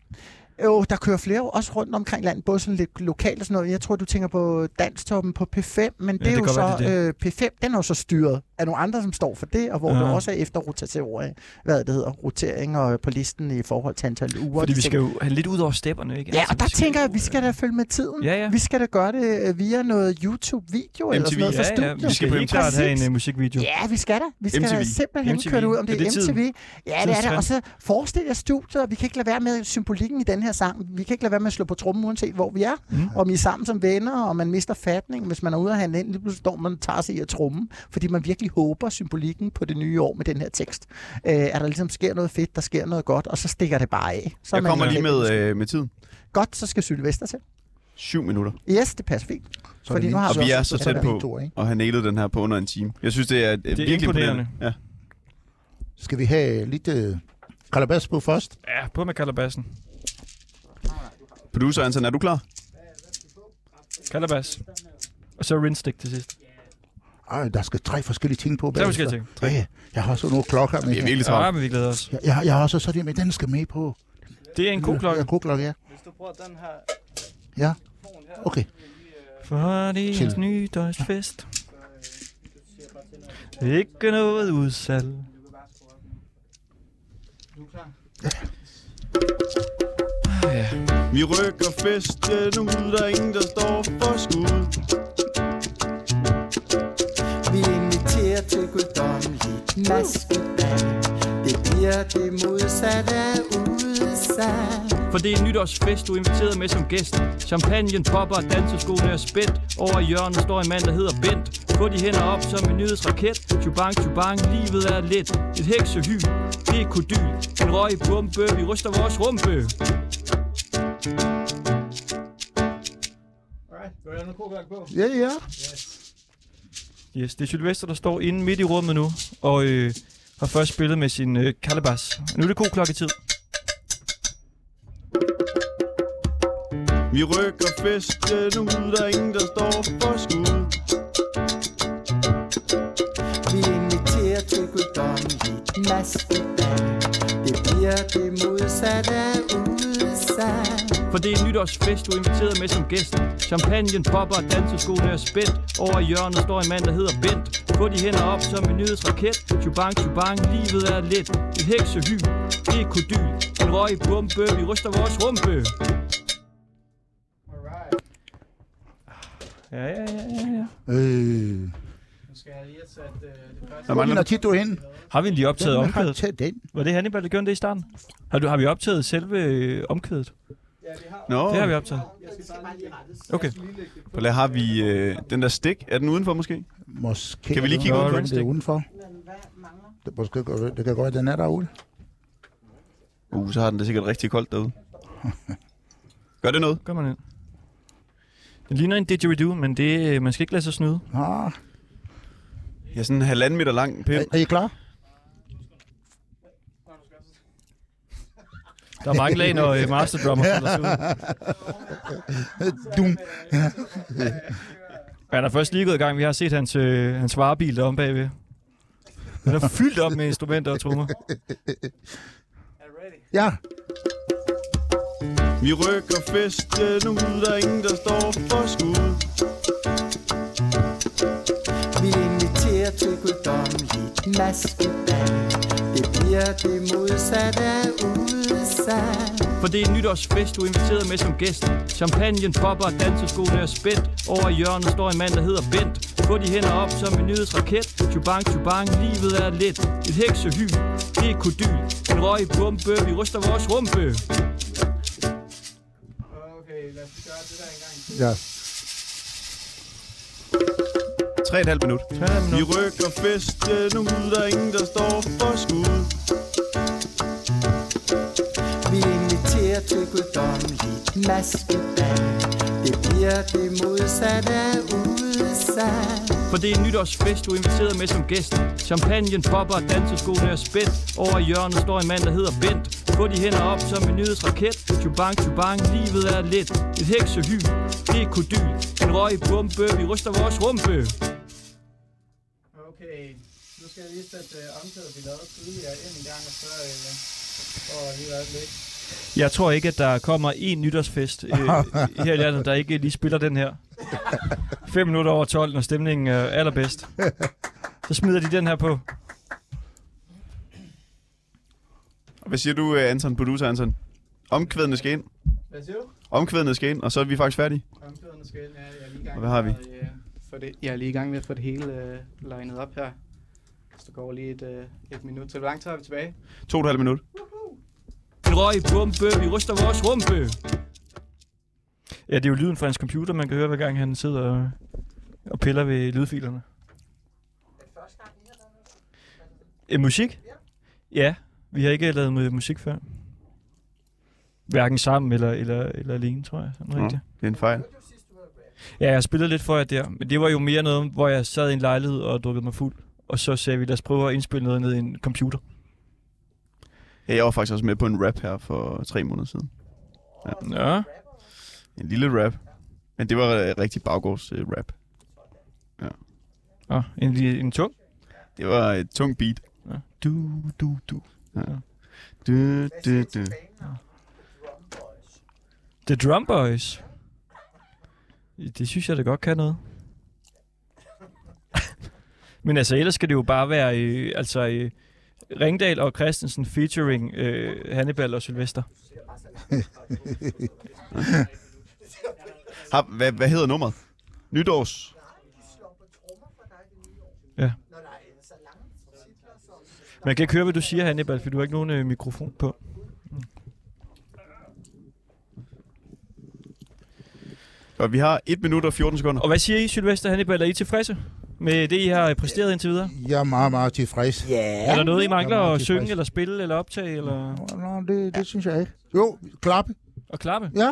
Jo, der kører flere også rundt omkring landet, både sådan lidt lokalt og sådan noget. Jeg tror, du tænker på Danstoppen på P5, men det Ja, er det jo kan så, være, øh, P5, den er jo så styret af nogle andre, som står for det, og hvor Ja. det også er efter rotation, af, hvad det hedder, rotering og på listen i forhold til antal uger. Fordi vi skal jo have lidt ud over stepperne, ikke? Ja, Altså, og der tænker jeg, jo, at vi skal da følge med tiden. Ja, ja. Vi skal da gøre det øh, via noget YouTube-video eller sådan noget fra Ja, ja, studiet. vi skal på helt klart have en uh, musikvideo. Ja, vi skal da. Vi skal da MTV. simpelthen MTV. køre det ud, om det Er er, det tiden? MTV. Ja, det er det. Og så forestil jer studiet, og vi kan ikke lade være med symbolikken i den her sang. Vi kan ikke lade være med at slå på trummen, uanset hvor vi er. Mm. Om I er sammen som venner, og man mister fatning. Hvis man er ude og handle ind, lige pludselig står man og tager sig i at trumme, fordi man virkelig håber symbolikken på det nye år med den her tekst. Øh, at der ligesom sker noget fedt, der sker noget godt, og så stikker det bare af. Så Jeg kommer lige med, øh, med tiden. Godt, så skal Sylvester til. Syv minutter. Yes, det passer fint. Så Fordi nu har Og vi er så- tæt på ikke? at have nailet den her på under en time. Jeg synes, det er, det er virkelig imponerende. imponerende. Ja. Skal vi have lidt øh, kalabas på først? Ja, på med kalabassen. Producer Anton, er du klar? Kalabas. Og så rinstick til sidst. Ej, der skal tre forskellige ting på. Bagefter. skal jeg tænke. Ja, jeg har også nogle klokker med. Vi er virkelig Ja, travlt. men vi glæder os. Jeg, jeg, jeg har også så det med, den skal med på. Det er en god klokke. Ja, koklokke, ja. Hvis du bruger den her Ja, okay. For det er en nytårsfest. Ikke noget udsalg. du er klar. Ja. Vi rykker festen ud, der er ingen, der står for skud. Vi inviterer til guddommeligt maskebal Det bliver det modsatte af udsalg For det er en nytårsfest, du er inviteret med som gæst. Champagnen popper, og danseskoene er spændt. Over i hjørnet står en mand, der hedder Bent. Få de hænder op som en nyhedsraket. Chubang, chubang, livet er let. Et heksehyl, det er kodyl. En røg bombe, vi ryster vores rumpe. Du have noget koklokke på? Ja, ja. Yes, det er Sylvester, der står inde midt i rummet nu. Og øh, har først spillet med sin øh, kalabas. Nu er det god klokketid. Vi rykker festen ud, der er ingen, der står for skud. Vi inviterer til guddommeligt maskebal Det bliver det modsatte af For det er en nytårsfest, du er inviteret med som gæst. Champagnen popper, og danseskoene er spændt. Over i hjørnet står en mand, der hedder Bent. Få de hænder op som en nyhedsraket. Chubang, chubang, livet er let. Et heksehyl, det er kodyl. En røg bombe, vi ryster vores rumpe. Ja, ja, ja, ja, ja. Øh, Nu skal jeg lige have sat øh, det første. Der mangler er Tito hen? Har vi lige optaget har omkvædet? taget den. Var det Hannibal, der gjorde det i starten? Har, du, har vi optaget selve øh, omkvædet? Ja, det har Det har Nå, vi optaget. Jeg. Okay. Jeg på. der har vi øh, den der stik. Er den udenfor måske? Måske Kan vi lige kigge udenfor? Det er udenfor. Men hvad mangler? Det, måske, godt- det kan godt være, den er derude. Uh, så har den det sikkert rigtig koldt derude. [LAUGHS] Gør det noget? Gør man ind. Den ligner en didgeridoo, men det, øh, man skal ikke lade sig snyde. Ah, Ja, sådan en halvanden meter lang pind. er, er I klar? Der er mange lag, når øh, Master Drummer folder sig ud. Dum. Han er først lige gået i gang. Vi har set hans, øh, hans varebil deromme bagved. Den er fyldt op med instrumenter og trommer. Ja, Vi rykker festen ud, der er ingen, der står for skud. Vi inviterer til guddommeligt maskebal. Det bliver det modsatte af udsat. For det er en nytårsfest, du er inviteret med som gæst. Champagnen popper, og danseskoene er spændt. Over i hjørnet står en mand, der hedder Bent. Få de hænder op som en nyhedsraket. Chubang, chubang, livet er let. Et heksehyl, det er kodyl. En røg bombe, vi ryster vores rumpe. Okay, lad os gøre det der en gang. ja. Tre og et halvt minut. Ja, men Vi rykker festen ud, der er ingen, der står for skud. Vi inviterer til guddommeligt maskebal. Det bliver det modsatte af udsat. For det er en nytårsfest, du er inviteret med som gæst. Champagnen popper, danseskoene er spændt. Over hjørnet står en mand, der hedder Bent. Få de hænder op som en nyhedsraket. Chubang, chubang, livet er let. Et heksehyl, det er kodyl. En røg bombe, vi ryster vores rumpe. Okay, nu skal jeg lige sætte øh, omkvædet, vi lavede tidligere ind en gang, og så øh, for lige et øjeblik. Jeg tror ikke, at der kommer en nytårsfest øh, her i landet, der ikke lige spiller den her. 5 minutter over 12, når stemningen er allerbedst. Så smider de den her på. Hvad siger du, øh, Anton, producer Anton? Omkvædene skal ind. Hvad siger du? Omkvædene skal ind, og så er vi faktisk færdige. Omkvædene skal ind, ja, jeg er lige i gang Og hvad har vi? øh, få det, jeg er lige i gang med at få det hele øh, legnet op her. Så der går lige et, øh, et minut til. Hvor lang tid har vi tilbage? To og et halvt minut. En røg bombe, vi ryster vores rumpe. Ja, det er jo lyden fra hans computer, man kan høre, hver gang han sidder og, og piller ved lydfilerne. Øh, musik? Ja, vi har ikke lavet mu- musik før. Hverken sammen eller, eller, eller alene, tror jeg. Sådan Nå, rigtigt. det er en fejl. Ja, jeg spillede lidt for jer der, men det var jo mere noget, hvor jeg sad i en lejlighed og drukkede mig fuld. Og så sagde vi, lad os prøve at indspille noget ned i en computer. Ja, jeg var faktisk også med på en rap her for tre måneder siden. Ja. En lille rap. Men det var øh, rigtig baggårds øh, rap. Og en, li- en tung. Det var et tungt beat. Ja. Du, du, du. Du, du, du. The Drum Boys. Det synes jeg da godt kan noget. [LAUGHS] Men altså, ellers skal det jo bare være øh, altså, øh, Ringdal og Christensen featuring øh, Hannibal og Sylvester. [LAUGHS] Har, hvad, hvad hedder nummeret? Nytårs. Man kan ikke høre, hvad du siger, Hannibal, for du har ikke nogen øh, mikrofon på. Og vi har 1 minut og 14 sekunder. Og hvad siger I, Sylvester Hannibal? Er I tilfredse med det, I har præsteret indtil videre? Jeg er meget, meget tilfreds. Ja. Er der noget, I mangler Jeg er at synge, tilfreds. eller spille, eller optage, eller Nå, det, det synes jeg ikke. Jo, klappe. at klappe? Ja,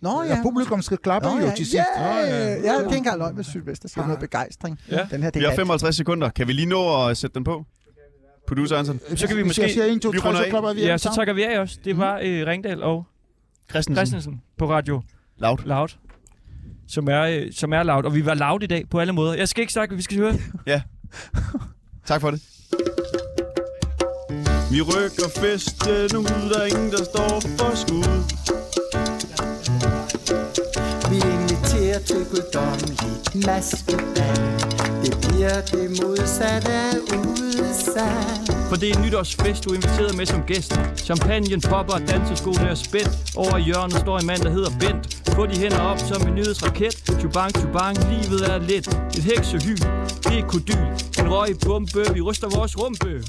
Nå ja. ja. publikum skal klappe Nå, jo ja. til sidst. Ja, ja, ja. Det er ikke engang løgn med Sylvester. Siger noget begejstring. Ja. Den her, det Vi er har alt. 55 sekunder. Kan vi lige nå at sætte den på? Producer Anton. Så kan vi Hvis måske- jeg siger 1, 2, vi 3, runder så klapper vi Ja, så takker vi af også. Det var øh, Ringdal og Christensen. Christensen på radio Loud. Loud. Som er, øh, som er loud. Og vi var loud i dag på alle måder. Jeg skal ikke snakke, vi skal høre. [LAUGHS] Tak for det. Vi rykker festen ud, der er ingen, der står for skud. Vi inviterer til guddommeligt maskebal. Det bliver det modsatte af udsat. For det er en nytårsfest, du er inviteret med som gæst. Champagnen popper, danseskoene er spændt. Over hjørnet står en mand, der hedder Bent. Få de hænder op som en nyhedsraket. Chubang, chubang, livet er let. Et heksehyl, det er kodyl. En røg bombe, vi ryster vores rumpe.